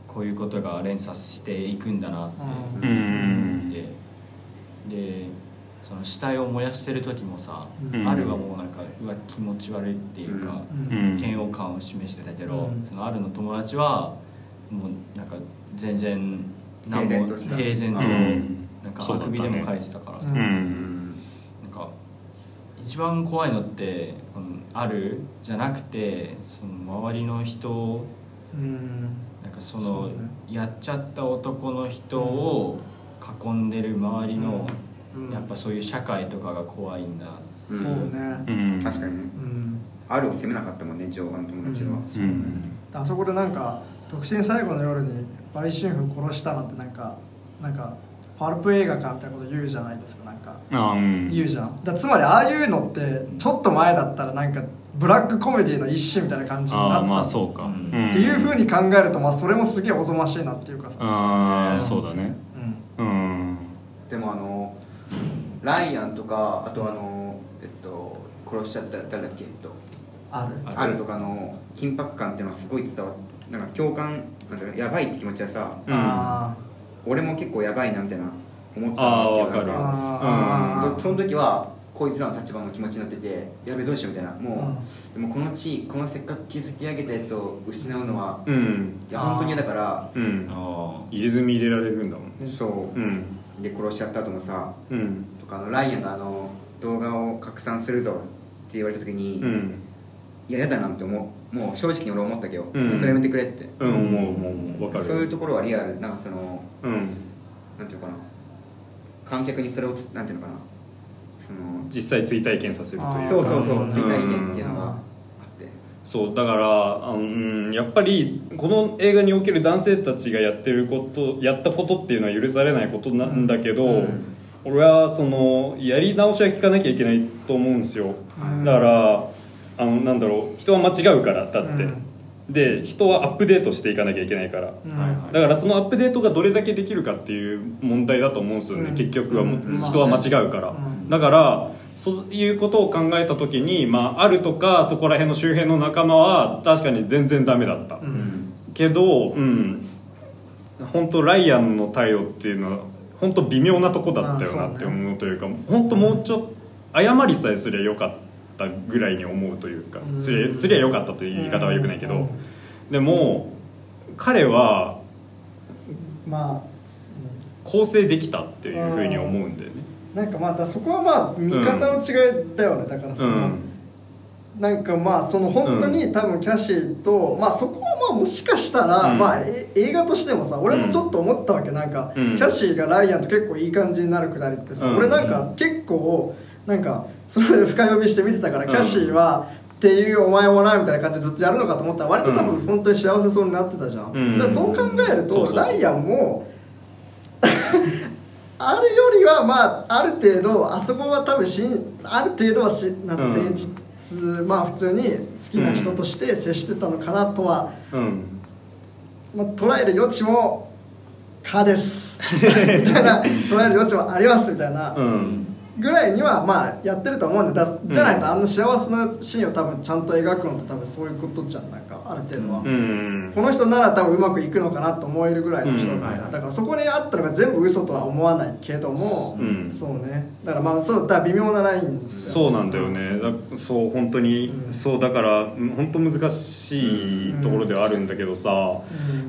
こういうことが連鎖していくんだなって。う思ん。って、でその死体を燃やしてる時もさ、うん。あるはもうなんかうわ気持ち悪いっていうか、うん。嫌悪感を示してたけど、うん。そのあるの友達はもうなんか全然何も平然となんかあくびでも書いてたからさ、一番怖いのってこのあるじゃなくてその周りの人うん。なんかそのね。やっちゃった男の人を囲んでる周りの、うん。やっぱそういう社会とかが怖いんだ、そうね。うん。確かに。ねうん。あるを責めなかったもんね上腕の友達は、うん。そうね。あそこでなんか独身最後の夜に売春婦殺したのってなんかなんかパルプ映画かみたいなこと言うじゃないですかなんか。あうん。言うじゃん。だつまりああいうのってちょっと前だったらなんかブラックコメディの一種みたいな感じになってたまあそうか、うん。っていうふうに考えると、まあ、それもすげえおぞましいなっていうかさ、ああそうだね。うん。うん。でもあのライアンとかあとあのえっと殺しちゃった誰だっけえっと。ある。ある。とかの緊迫感っていうのはすごい伝わっなんか共感なんだろうやばいって気持ちはさうん。あ俺も結構やばいなみたいな思ったあーっていうわかる。なんその時はこいつらの立場の気持ちになっててやべえどうしようみたいな。ーもう、でもこの地位このせっかく築き上げたやつを失うのは、いうん。や本当に嫌だからうん。あ入れ墨入れられるんだもん。ねそう。う、ん。で殺しちゃった後もさうん。とかあのライアンがあの動画を拡散するぞって言われた時に、うんいや嫌だなって思う。もう正直に俺思ったけど、うん。それやめてくれって、うん思う思う思う。わかる。そういうところはリアル。なんかそのうん。なんていうのかな。観客にそれをつなんていうのかな。その実際追体験させるというそうそうそう。うん。追体験っていうのがあって。そうだからあの、うん、やっぱりこの映画における男性たちがやってることやったことっていうのは許されないことなんだけど、うん。俺はそのやり直しは聞かなきゃいけないと思うんですよ、うんだからあのなんだろう人は間違うからだって、うん。で人はアップデートしていかなきゃいけないから、だからそのアップデートがどれだけできるかっていう問題だと思うんですよね、うん。結局はもううん。人は間違うから、うん。だからそういうことを考えた時に、まあ、あるとかそこら辺の周辺の仲間は確かに全然ダメだった、うん。けどうん。本当ライアンの態度っていうのは本当微妙なとこだったよなって思うというか本当もうちょっと謝りさえすりゃよかったぐらいに思うというかうん。すりゃすりゃよかったという言い方はよくないけど、うん。でも彼はまあ構成できたっていうふうに思うんだよね。うん。なんかまあだそこはまあ見方の違いだよね、だからその、うんなんかまあその本当に多分キャシーと、まあそこはまあもしかしたら、うん。まあえ映画としてもさ俺もちょっと思ったわけ。なんか、うんキャシーがライアンと結構いい感じになるくだりってさ、うん。俺なんか結構なんかそれで深読みして見てたから、うん。キャシーはっていうお前もなみたいな感じでずっとやるのかと思ったら割と多分本当に幸せそうになってたじゃん、うん。だからそう考えるとライアンもあるよりはまあある程度あそこは多分しんある程度はしなんか誠実、まあ普通に好きな人として接してたのかなとは、うん。まあ、捉える余地も「か」です。みたいな捉える余地もありますみたいな。うんぐらいにはまあやってると思うんでだじゃないとあんな幸せなシーンを多分ちゃんと描くのって多分そういうことじゃんなんかある程度は。うんこの人なら多分うまくいくのかなと思えるぐらいの人だうんはいだからそこにあったのが全部嘘とは思わないけども、うん。そうね。だからまあそうだ微妙なラインそうなんだよね。だそう本当に、うん。そうだからうん本当難しいところではあるんだけどさ。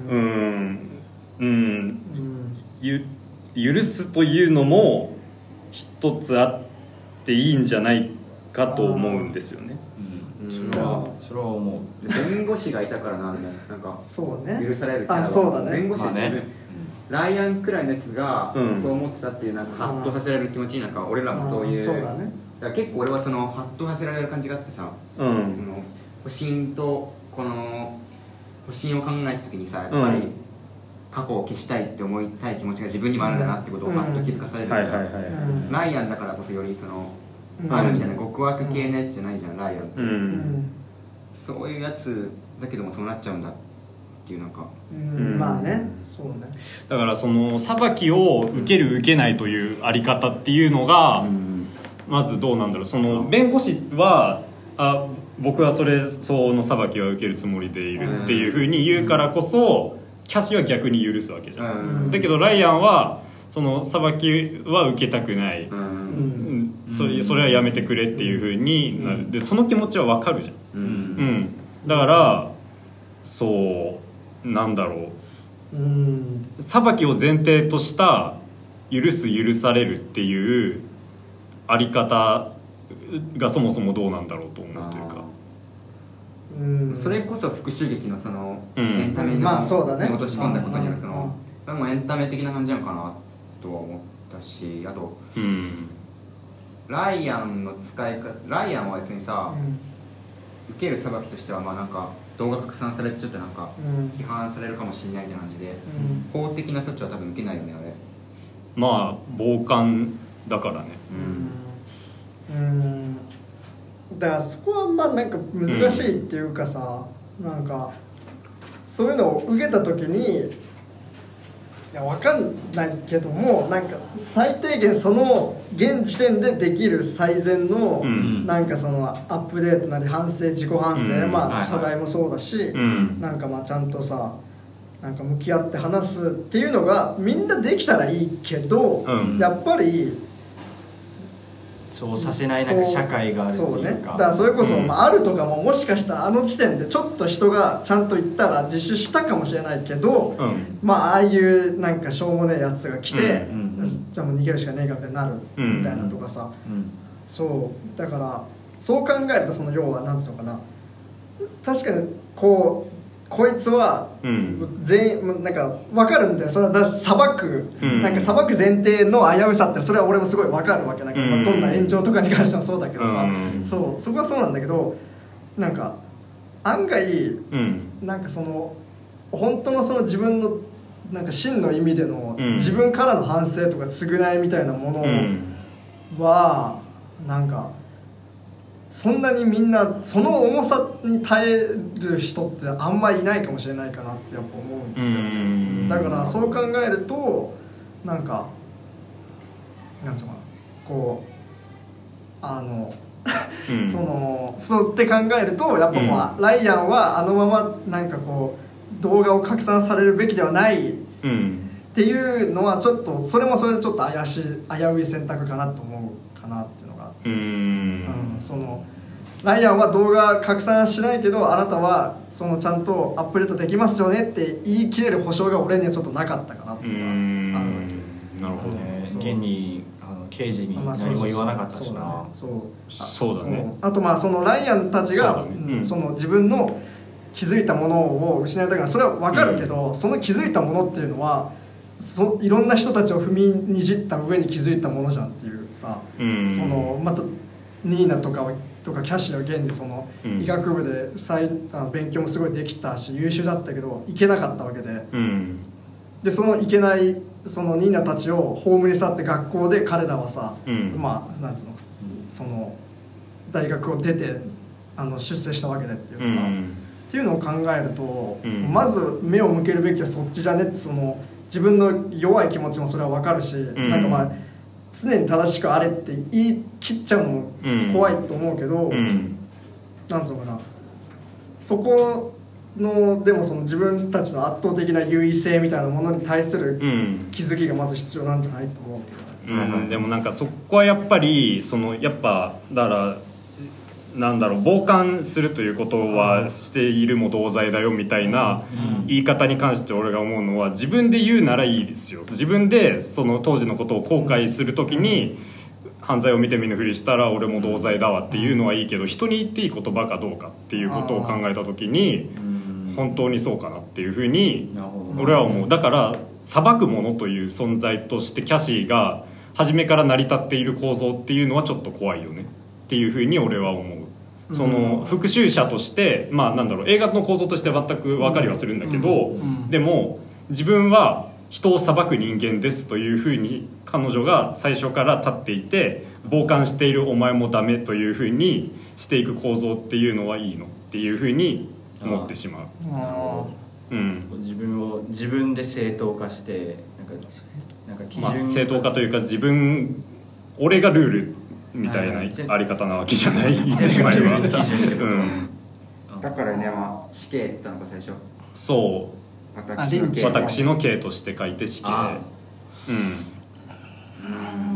ううんん。うん。うん。ゆ許すというのも一つあっていいんじゃないかと思うんですよね。それはそれは思う。で弁護士がいたからなでも なんかそうね。許されるあそうだね。弁護士は自分、まあね。ライアンくらいのやつがうん。そう思ってたっていうなんかハッとさせられる気持ちになんか俺らもそういうそうだね。だから結構俺はそのハッとさせられる感じがあってさ、うこのん保身とこの保身を考えた時にさやっぱりうん過去を消したいって思いたい気持ちが自分にもあるんだなってことをハッと気づかされる、ライアンだからこそよりその、うん。あるみたいな極悪系のやつじゃないじゃんライアンって、そういうやつだけどもそうなっちゃうんだっていうなんかうん。うん。まあね。そうね。だからその裁きを受ける受けないというあり方っていうのが、うん。まずどうなんだろう。その弁護士はあ僕はそれ相応の裁きは受けるつもりでいるっていうふうに言うからこそキャシーは逆に許すわけじゃん、うん。だけどライアンはその裁きは受けたくない、ううん。うん。それそれはやめてくれっていうふうになる。でその気持ちは分かるじゃん、うん。うん、だからそうなんだろう。ん。う裁きを前提とした許す許されるっていうあり方がそもそもどうなんだろうと思うというか。うんそれこそ復讐劇のそのうん。エンタメにまあそうだね。落とし込んだことによるそうんのそれもエンタメ的な感じなのかなとは思ったしあとうん。ライアンの使い方ライアンは別にさうん。受ける裁きとしてはまあなんか動画拡散されてちょっとなんかうん。批判されるかもしれないみたいな感じでうん。法的な措置は多分受けないよねあれ。まあ傍観だからね。うんだからそこはまあなんか難しいっていうかさ、なんかそういうのを受けた時にいやわかんないけどもなんか最低限その現時点でできる最善の、うん。なんかそのアップデートなり反省自己反省、うん。まあ謝罪もそうだし、うん。なんかまあちゃんとさなんか向き合って話すっていうのがみんなできたらいいけど、うん。やっぱりそうさせないなんか社会があるっていうか。そうねだからそれこそ、うんまあ、あるとかももしかしたらあの時点でちょっと人がちゃんと言ったら自首したかもしれないけど、うん。まあああいうなんかしょうもねえやつが来て、うんうんじゃあもう逃げるしかねえかってなるみたいなとかさ、うん。そう。だからそう考えるとその要はなんつうのかな。確かにこうこいつはうん。全員なんか分かるんだよ。それはだ裁く、うん。なんか裁く前提の危うさってそれは俺もすごい分かるわけ。だけど、うん。まあどんな炎上とかに関してもそうだけどさ、うん。そうそこはそうなんだけどなんか案外うん。なんかその本当のその自分のなんか真の意味でのうん。自分からの反省とか償いみたいなものうん。はなんかそんなにみんなその重さに耐える人ってあんまりいないかもしれないかなってやっぱ思うんだうよね。んだからそう考えるとなんかなんつうのかなこうあの、うん。そのそうって考えるとやっぱこう、ライアンはあのままなんかこう動画を拡散されるべきではないっうん。ていうのはちょっとそれもそれでちょっと怪しい危うい選択かなと思うかなってうん。うん、そのライアンは動画拡散しないけどあなたはそのちゃんとアップデートできますよねって言い切れる保証が俺にはちょっとなかったかなってういうのがあるわん。けなるほどね。現にあの刑事にまあ何も言わなかったしな。そうそう。だね。あとまあそのライアンたちがね。うん。うんその自分の気づいたものを失いたくないそれは分かるけど、その気づいたものっていうのはそいろんな人たちを踏みにじった上に気づいたものじゃんっていうさ、うん。そのまたニーナとかはとかキャシーは現にそのうん。医学部で再あの勉強もすごいできたし優秀だったけど行けなかったわけで。うん。でその行けないそのニーナたちを葬り去って学校で彼らはさ、うん。まあなんつうのその大学を出てあの出世したわけでっていううのが、っんていうのを考えると、うん。まず目を向けるべきはそっちじゃねってその自分の弱い気持ちもそれは分かるし、ん。なんかまあ常に正しくあれって言い切っちゃうのも怖いと思うけど、うん。なんつうのかな。そこのでもその自分たちの圧倒的な優位性みたいなものに対するうん。気づきがまず必要なんじゃないと思うけどね。うん、でもなんかそこはやっぱりそのやっぱだからなんだろう傍観するということはしているも同罪だよみたいな言い方に関して俺が思うのは自分で言うならいいですよ。自分でその当時のことを後悔する時に犯罪を見て見ぬふりしたら俺も同罪だわっていうのはいいけど人に言っていい言葉かどうかっていうことを考えた時にうん。本当にそうかなっていうふうに俺は思う。だから裁くものという存在としてキャシーが初めから成り立っている構造っていうのはちょっと怖いよねっていうふうに俺は思うその復讐者としてまあなんだろう映画の構造として全く分かりはするんだけどでも自分は人を裁く人間ですというふうに彼女が最初から立っていて傍観しているお前もダメというふうにしていく構造っていうのはいいのっていうふうに思ってしまう。あうん。自分を自分で正当化してなんかなんか基準まあ、正当化というか自分俺がルールみたいなはいはいあり方なわけじゃない。言ってしまえば、うん、だからねまあ死刑って言ったのか最初。そ私の刑う私の刑として書いて死刑。あう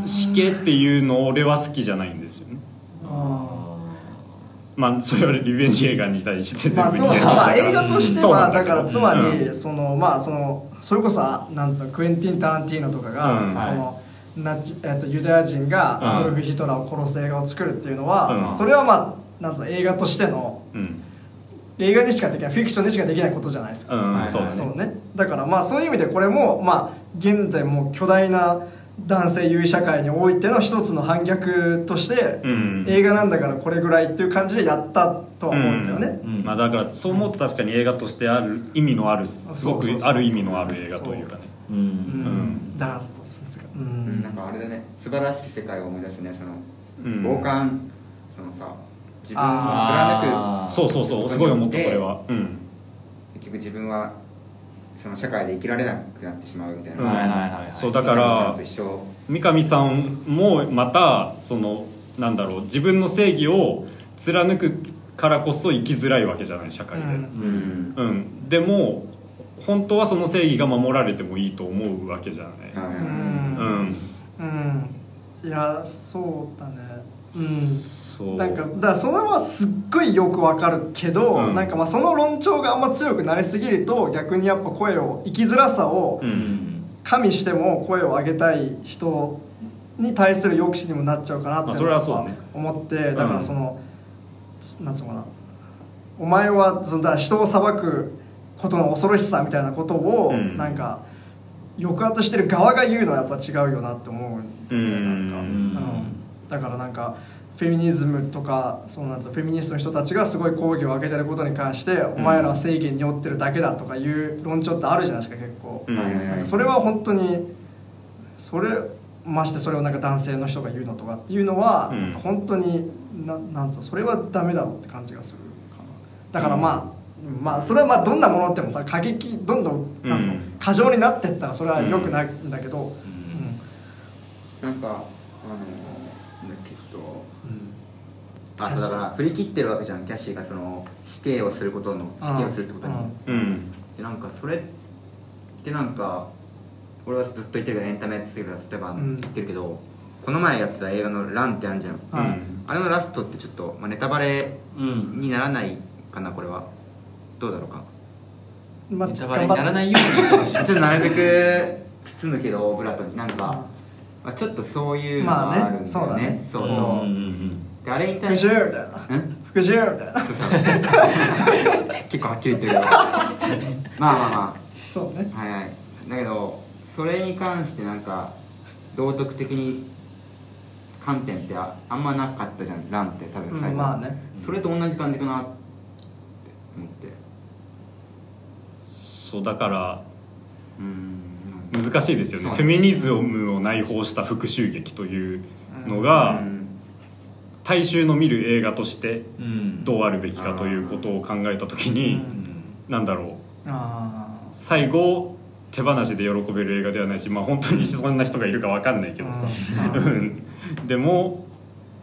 ん。死刑っていうの俺は好きじゃないんですよね。まあそれはリベンジ映画に対して全部言えるまあ映画としてはんだからつまり、うん。そのまあそのそれこそなんつうのクエンティン・タランティーノとかが、うん。そのナチえっとユダヤ人がアドルフ・ヒトラーを殺す映画を作るっていうのは、うん。それはまあなんつうの映画としてのうん。映画にしかできないフィクションにしかできないことじゃないですか、うん、はい。そうだね。だからまあそういう意味でこれもまあ現在もう巨大な男性優位社会においての一つの反逆として、うん。映画なんだからこれぐらいっていう感じでやったとは思うんだよね、うん。まあ、だからそう思うと確かに映画としてある意味のあるすごくある意味のある映画というかね。うんうん。ん。だからそうそうそうううん。んなんかあれだね。素晴らしき世界を思い出すね。そのうん。傍観そのさ自分をあー。そうそうそう。すごい思ったそれは。うん。貫く結局自分はその社会で生きられなくなってしまうみたいな、うんはいはいはいはい。そうだから三上さんと一緒。三上さんもまたそのなんだろう自分の正義を貫くからこそ生きづらいわけじゃない社会で、うん。うん。うん。でも本当はその正義が守られてもいいと思うわけじゃない、はいうん。うん。いやそうだね。うん。そう。なんかだからそれはすっごいよくわかるけど、うん。なんかまあその論調があんま強くなりすぎると逆にやっぱ声を生きづらさをううん。ん加味しても声を上げたい人に対する抑止にもなっちゃうかなって思ってだからその、なんつうのかな。お前はそのだ人を裁くことの恐ろしさみたいなことを、うん。なんか抑圧してる側が言うのはやっぱ違うよなって思うんなんか、うん。うん。だからなんかフェミニズムとかそうなんフェミニストの人たちがすごい抗議を上げてることに関して、お前らは正義に酔ってるだけだとかいう論調ってあるじゃないですか結構、それは本当にそれましてそれをなんか男性の人が言うのとかっていうのは、うん。本当にななんつうのそれはダメだろうって感じがするかな。だからまあ、まあそれはまあどんなものってもさ過激どんどんなんつうの、うん過剰になってったらそれは良くないんだけど、うん。なんかあのなんだっけえっとあそうだから振り切ってるわけじゃんキャシーがその死刑をすることの死刑をするってことに、でなんかそれってなんか俺はずっと言ってるけどエンタメって言ってるから例えばうん言ってるけど、この前やってた映画の「ラン」ってあるじゃん、あれのラストってちょっと、まあ、ネタバレうんにならないかなこれはどうだろうか？まあネタバレにならないように言ってほしい。ちょっとなるべく包むけどオブラートになんか、まあ、ちょっとそういうのがあるんだよね,、まあねそうだね。そうそう、うんうんであれに復対して。讐みたいな。うん？復讐みたいな。そうそう。結構はっきり言ってるけど まあまあまそうね。あはいはい。だけどそれに関してなんか道徳的に観点ってああんまなかったじゃん。ランって多分最後、うんまあね。それと同じ感じかなって思ってそうだからうん。難しいですよね。フェミニズムを内包した復讐劇というのがうん。大衆の見る映画としてうん。どうあるべきかということを考えた時になんだろう。あ最後手放しで喜べる映画ではないしまあ本当にそんな人がいるか分かんないけどさ。でも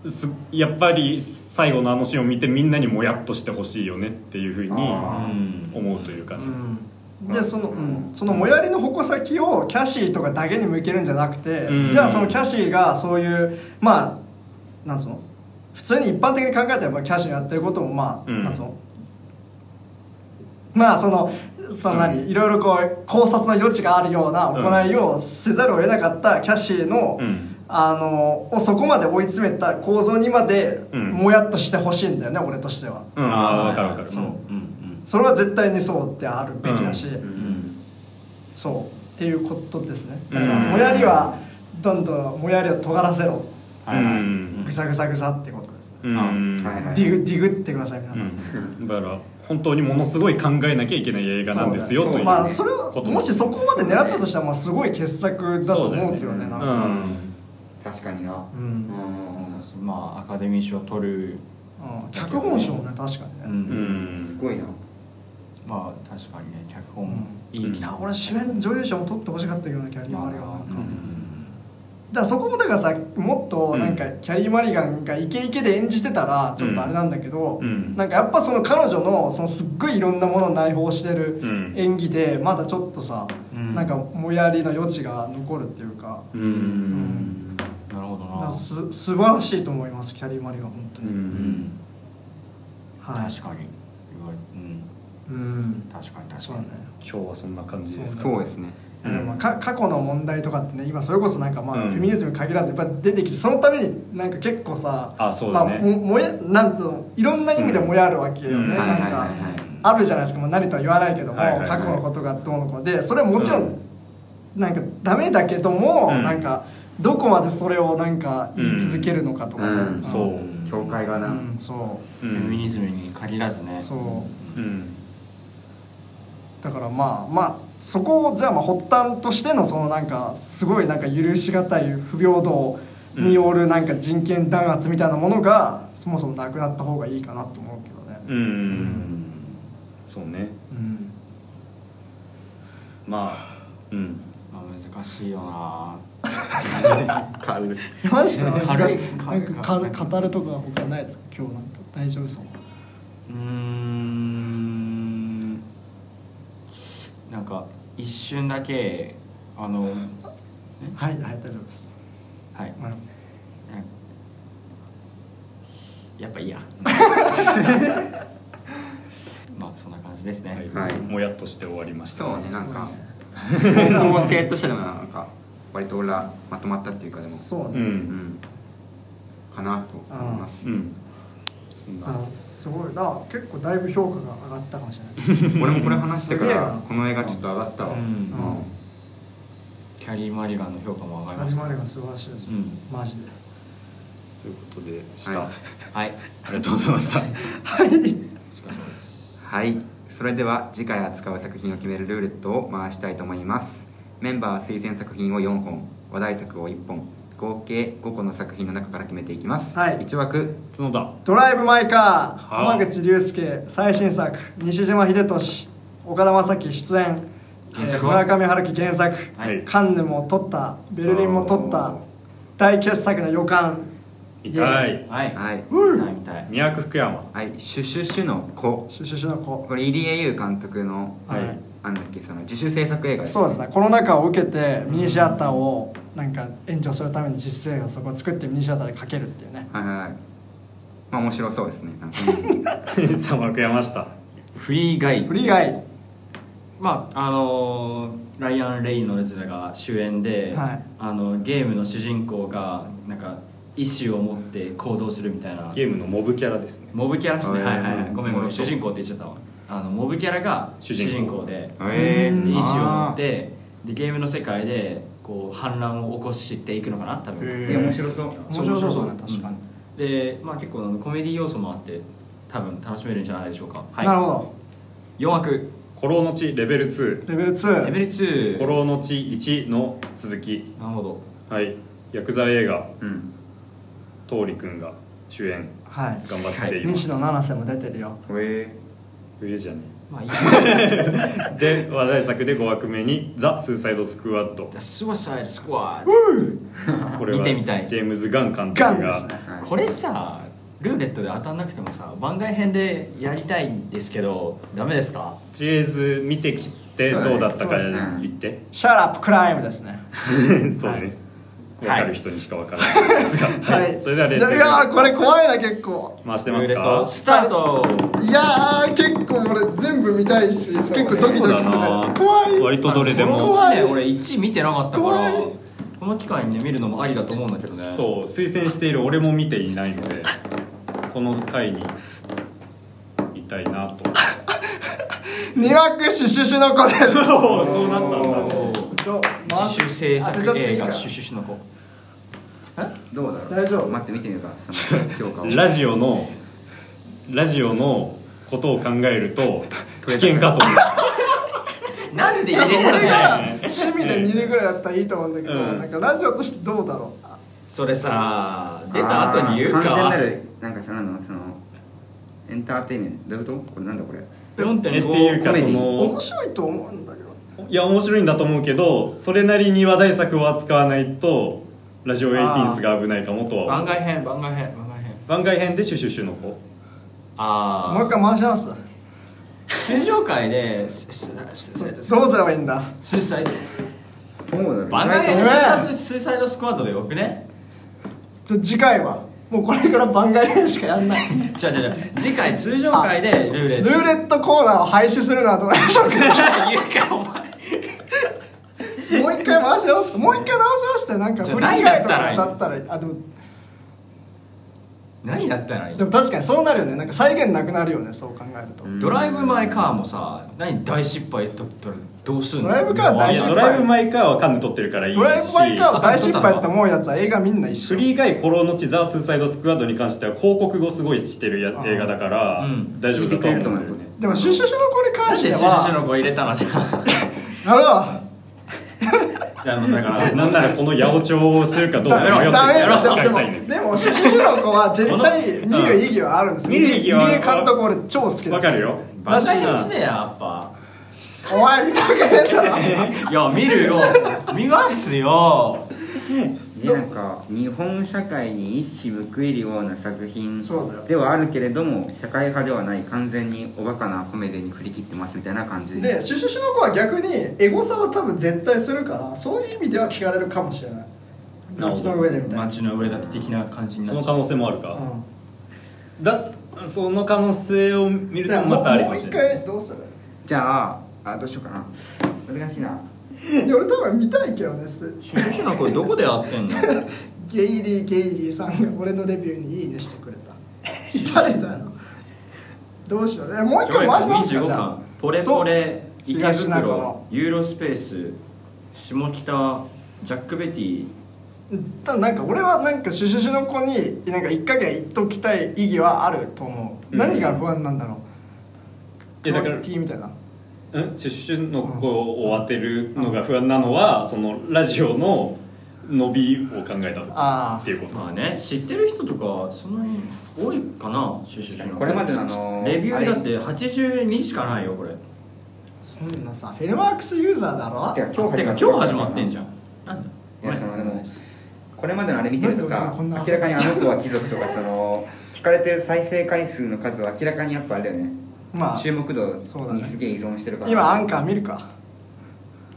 すやっぱり最後のあのシーンを見てみんなにもやっとしてほしいよねっていうふうにあ思うというかね。うんでその、うん、その最寄りの矛先をキャシーとかだけに向けるんじゃなくて、うん。じゃあそのキャシーがそういうまあなんつうの普通に一般的に考えたらキャシーのやってることもまあ、うん。なんつうの。まあそのその何、いろいろこう考察の余地があるような行いをせざるを得なかったキャシーの、うん。あのをそこまで追い詰めた構造にまでうん。もやっとしてほしいんだよね、俺としては。うん。あ分かる分かる。そう。うんそれは絶対にそうであるべきだし、うん。うんそうっていうことですね。だからうんもやりはどんどんもやりを尖らせろ。はいはい。うん。ぐさぐさぐさってことですね、うん。はいはい。ディグディグってください皆さん、うん。だから本当にものすごい考えなきゃいけない映画なんですよそう。というまあそれをもしそこまで狙ったとしたらまあすごい傑作だと思うけどねねなんか。うん。確かにな。うん。うん。まあアカデミー賞を取る。うん。脚本賞ね確かにね、うん。うん。すごいなまあ確かにね脚本、うん。いいいや俺主演女優賞も取ってほしかったけどなキャリー・マリガンなんか、うん。だからそこもだからさもっとなんかキャリー・マリガンがイケイケで演じてたらちょっとあれなんだけど、うん。なんかやっぱその彼女のそのすっごいいろんなものを内包してるうん。演技でまだちょっとさ、うん。なんかもやりの余地が残るっていうか、ううん。んなるほどな。す素晴らしいと思いますキャリー・マリガン本当うに、ん。はい。確かにうん。うん確かに確かに。ね。今日はそんな感じです。かそうですね。でもまあか過去の問題とかってね今それこそなんかまあ、うん。フェミニズムに限らずやっぱ出てきてそのためになんか結構さあそうだね。まあ、ももやなんつうのいろんな意味でもやるわけよね、うん。なんかはいはいはいはい。あるじゃないですか、まあ、何とは言わないけども、はいはいはい。過去のことがどうのこうのでそれはもちろん、なんかダメだけども、うん。なんかどこまでそれをなんか言い続けるのかとかね、うん。そう。教会がな、うんそう。フェミんニズムに限らずね。うそう。うんだからまあまあそこをじゃあまあ発端としてのそのなんかすごいなんか許しがたい不平等によるなんか人権弾圧みたいなものがそもそもなくなった方がいいかなと思うけどね、うん。うんそうね。うん、まあうん。まあ難しいよな。軽い。山下は軽い。なんか軽い。か語るとか他ないですか？今日なんか。大丈夫そううーんなんか一瞬だけあのはいはい大丈夫です、はい。うん。やっぱいいや。まあそんな感じですね、はい。もやっとして終わりました。そうねなんか。方向性としてでもなんか割と俺らまとまったっていうかでも。そうね、うん。うん。かなと思います。うんそんな。あすごい。な結構だいぶ評価が上がったかもしれない。で す俺もこれ話してからこの映画ちょっと上がったわ。うん。うん。キャリー・マリガンの評価も上がりカました。リマリが素晴らしいです、うん。マジで。ということでした、はい。はい。ありがとうございました。はい。お疲れ様です。はい。それでは次回扱う作品を決めるルーレットを回したいと思います。メンバー推薦作品を4本話題作を1本合計5個の作品の中から決めていきます、はい。1枠。角田。ドライブ・マイ・カー。はあ。浜口竜介。最新作。西島秀俊。岡田将生出演。原作は？村上春樹原作、はい。カンヌも撮った。ベルリンも撮った。大傑作の予感。痛い。はい。はい。うん見たい見たい。二役福山。はい。シュシュシュの子。シュシュシュの子。これ入江優監督の、はい。なんだっけその自主制作映画そうですね。コロナ禍を受けてミニシアターをなんか援助するために実生がそこを作ってミニシアターでかけるっていうね。はいはいはい。まあ面白そうですね。なんか三枠山下フリーガイフリーガイまああのーライアン・レイノルズが主演で、はい。あのゲームの主人公がなんか意思を持って行動するみたいな。ゲームのモブキャラですね。モブキャラですねはいはい。はいごめんごめうんん主人公って言っちゃったわ。あのモブキャラが主主人公。で意思を持ってでゲームの世界でこう反乱を起こしていくのかな？多分。へいや面白そう。面白そう。だねん。確かに、でまあ結構あのコメディ要素もあって多分楽しめるんじゃないでしょうか。はい。なるほど。4枠「古老の地レベル2」レベル2レベル2「古老の地1」の続き。なるほど。はい。薬剤映画。うん。桃李君が主演。はい。頑張っています、西野七瀬も出てるよ。え冬じゃねまあいい で話題作で5枠目に「ザ・スーサイド・スクワッド The Suicide Squad これは見てみたい。ジェームズ・ガン監督が。これさルーレットで当たんなくてもさ番外編でやりたいんですけどダメですか？とりあえず見てきてどうだったか言って Shut up, crime ですね。そうね。分はいかる人にしか分からない。ですが、はい。それではレッツじゃあいやーこれ怖いな結構。回してますか？スタート。いやー結構俺全部見たいし結構ドキドキする。そうだな怖い。割とどれでも。この怖い1ね俺1見てなかったからこの機会にね見るのもありだと思うんだけどね。そう推薦している俺も見ていないのでこの回にいたいなと。二枠シュシュシュの子です。そうそうなったんだ自主制作映画シュシュシュの子。どうだろう？大丈夫？待って見てみようか。その評価を。ラジオのラジオのことを考えると 危険かと。思 うなんで入れたん俺がだよ趣味で見るぐらいだったらいいと思うんだけど、うん。なんかラジオとしてどうだろう？それさ出た後に言うあー完全かなるなんかそのそのエンターテインメントどういうこと？これなんだこれ？4.5え？っていうかそコメディ。の面白いと思うんだけどいや面白いんだと思うけどそれなりに話題作を扱わないとラジオエイティーンスが危ないかもとは思う。番外編番外編番外編。番外編でシュシュシュの子あもう一回回します。通常回でどうすればいいんだ？スーサイドそうだね番外編でねスーサイドスーサイドスクワットでよくね？じゃ次回はもうこれから番外編しかやんない。じゃあじゃあじゃあ次回通常回でルーレット。ルーレットコーナーを廃止するのはどうでしょうか？言うかお前もう一回回し直すか。もう一回直し直してなんかじゃあフリー以外とか何だだったらあでも何だったらいいでも確かにそうなるよね。なんか再現なくなるよねそう考えると、ドライブ・マイ・カーもさ何大失敗とったらどうすんの？ドライブカー大い失ドライブ・マイ・カーはカンヌ撮ってるからいいし。ドライブ・マイ・カーは大失敗って思うやつは映画みんな一緒。フリーガイ・コロの地ザ・スーサイド・スクワッドに関しては広告語すごいしてるやあー。映画だからうん。大丈夫だと思う。でもシュシュシュの子に関してシュシュシュはの子入れたの？じゃあ。あのいやだからなんならこの八百長をするかどうか迷ってダメやろうでもでもでもシュシの子は絶対見る意義はあるんですよ。見る意義は入江監督俺超好きですわかるよ。番外編してややっぱ。お前見たくねえだろ。いや見るよ。見ますよなんか日本社会に一矢報いるような作品ではあるけれども社会派ではない完全におバカなコメディに振り切ってますみたいな感じ。でシュシュシュの子は逆にエゴサは多分絶対するからそういう意味では聞かれるかもしれない。街の上でみたいな、街の上だって的な感じにその可能性もあるか。うだその可能性を見ん、るとまたありかもしもう一れない回どうする？じゃああどうしようかな。難しいないや俺多分見たいけどねす。シュシュシュの子どこでやってんの？ゲイリーゲイリーさんが俺のレビューにいいねしてくれた。誰だよ。どうしよう。えもう一回回しますか25じゃポレポレ池袋ユーロスペース下北ジャック・ベティ。ただなんか俺はなんかシュシュシュの子になんか一加減言っときたい意義はあると思う、うん。何が不安なんだろう。いやだからクオリティみたいな。うんシュッシュの子を当てるのが不安なのはそのラジオの伸びを考えたとあっていうこと。まあね知ってる人とかそんなに多いかなシュシュシュの子これまでのあのレビューだって82しかないよこれ。そんなさフィルマークスユーザーだろ？てか今日てか今日始まってんじゃん。なんだ？いやそのでもこれまでのあれ見てるとさ明らかにあの子は貴族とかその聞かれてる再生回数の数は明らかにやっぱあれだよねまあ注目度そうだね。にすげえ依存してるから。今アンカー見るか。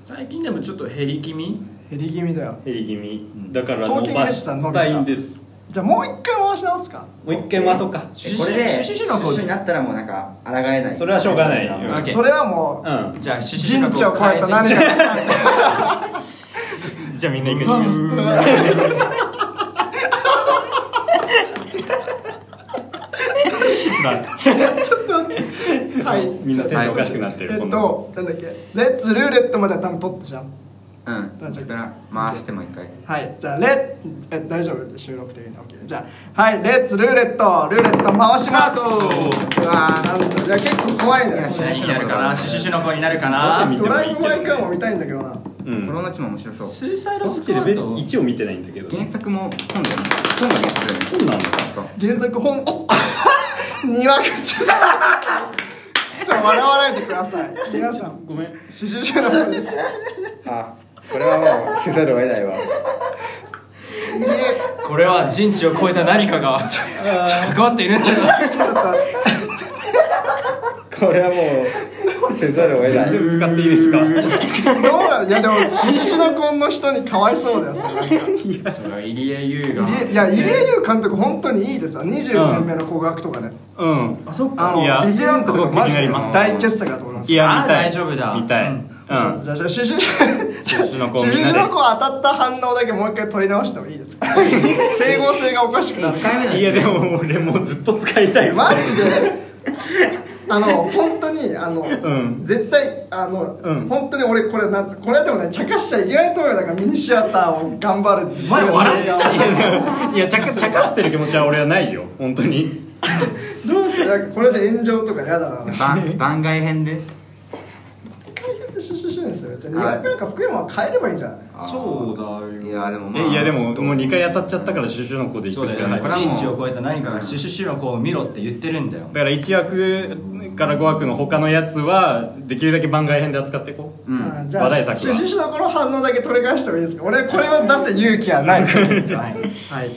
最近でもちょっと減り気味？減り気味だよ。減り気味。だから伸ばしたたいんです。じゃあもう一回回し直すか。もう一回回そうか。えこれでシュシュシュの子になったらもうなんか抗えないそれはしょうがないうんそれはもううんじゃあシュシュシュの子を超えた何かじゃあみんな行くし はい。みんなテンションおかしくなってるえっとなんだっけ。レッツルーレットまでは多分取ったじゃん。うん。大丈夫。それから回してもう一回。はい。じゃあレッえ大丈夫？収録的に？OK じゃあはい。レッツルーレットルーレット。回しますうわーなんだ。いや結構怖いんだよ。いや知ら何になるかな。シュシュシュの子になるかどなドライブ・マイ・カーも見たいんだけどな。うん。コロナチも面白そう。スーサイドこっちレベルスクワット1を見てないんだけど。原作も本だよね。本が原作本なの確か原作本。お庭口ちょっと。笑わないでください。皆さん。ごめん。シュシュシュの方ですあこれはもうせざるを得ないわ。これは人知を超えた何かが関わっているんじゃない？これはもうせざるを得ない。全部使っていいですか？どういやでもシュシュシュの子の人にかわいそうだよそれ。なんかそれは入江優が。いや入江優監督本当にいいですよ24年目の告白とかね、うん。あそっあいやのビジラントとかマジで大傑作だと思います。いや大丈夫だ。見たい。うん。うん。じゃあじゃあシュシュシュシュシュの子当たった反応だけもう一回取り直してもいいですか？整合性がおかしくなる。1回目だよいやでも俺もうずっと使いたい。わマジで？あの本当にあの、ん。絶対あの、うん。本当に俺これなんつこれでもね茶化しちゃいけないと思うよ。だからミニシアターを頑張る。前笑ってたじいや茶化茶化してる気持ちは俺はないよ。本当に。どうしてなんかこれで炎上とかやだな。番番外編で回復ってシュシュシュですよじゃあ2学なんか福山は変えればいいんじゃない？そうだよ。いやでもまあ。えいやでももう2回当たっちゃったからシュシュの子で行くしかない。これはもう人知を超えた何かがシュシュシュの子を見ろって言ってるんだよだから1枠から5枠の他のやつはできるだけ番外編で扱っていこううんあじゃあ話題作はシュシュシュのこの反応だけ取り返してもいいですか俺これを出す勇気はないはい、はい、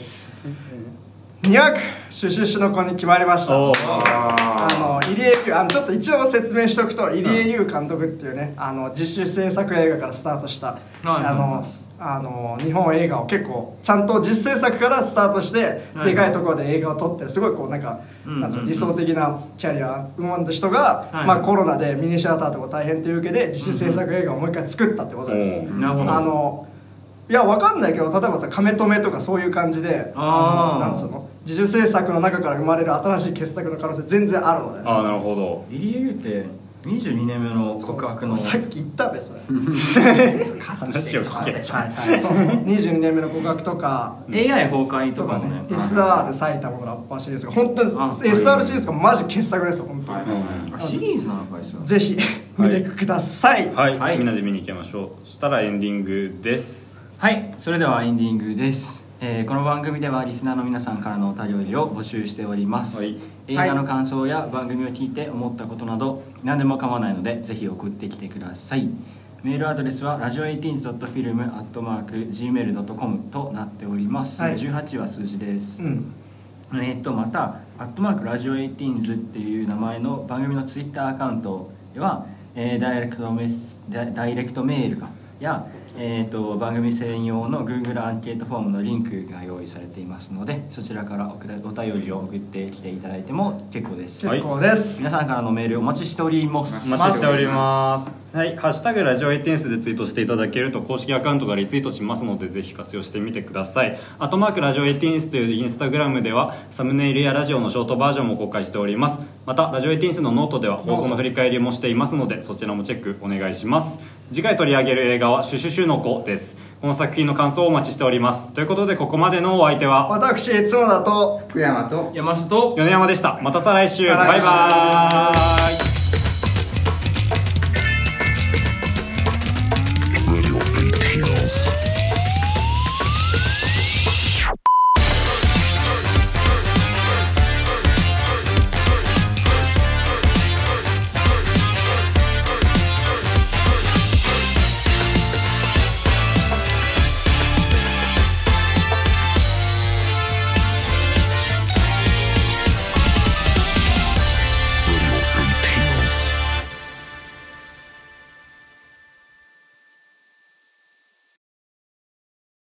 2枠シュシュシュの子に決まりましたおーああの入江優あのちょっと一応説明しておくと入江優監督っていうねあの自主制作映画からスタートした、はいはいあのあの日本映画を結構ちゃんと実制作からスタートして、はい。でかいところで映画を撮ってすごいこうなんか、うんなんつう理想的なキャリアを生んだ人が、はい。まあ、コロナでミニシアターとか大変というわけで自主制作映画をもう一回作ったってことです、うん。なるほど。あのいやわかんないけど例えばさ「カメ止め」とかそういう感じであー。のなんつうの自主制作の中から生まれる新しい傑作の可能性全然あるので、ああなるほど。入江優って22年目の告白の。さっき言ったべそれ。話を聞け。はいはいそうそう。22年目の告白とか。AI 崩壊ととかね。かもね SR 埼玉のラッパーシリーズが。本当にあ SR シリーズがマジ傑作ですよ本当に、うんあシリーズなのかいそれぜひ見てください、はい、はい。みんなで見に行きましょう。そしたらエンディングです。はい。それではエンディングです、えーこの番組ではリスナーの皆さんからのお便りを募集しております、はい。映画の感想や番組を聞いて思ったことなど何でも構わないのでぜひ送ってきてください。メールアドレスはラジオ 18.film.gmail.com となっております、はい。18は数字です、うん。えーっとまた「アットマークラジオエイティーンズ」っていう名前の番組のツイッターアカウントでは、えーダイレクトメダイレクトメールがや、えーっと番組専用の Google アンケートフォームのリンクが用意されていますのでそちらからおくだお便りを送ってきていただいても結構です、結構です、皆さんからのメールお待ちしております。お待ちしておりますはい「ハッシュタグラジオエイテンス」でツイートしていただけると公式アカウントがリツイートしますのでぜひ活用してみてください。あとマークラジオエイテンスというインスタグラムではサムネイルやラジオのショートバージョンも公開しております。またラジオエイテンスのノートでは放送の振り返りもしていますのでそちらもチェックお願いします。次回取り上げる映画は「シュシュシュの子」です。この作品の感想をお待ちしております。ということでここまでのお相手は私いつもだと福山と山下と米山でした。また再来週。再来週。バイバーイ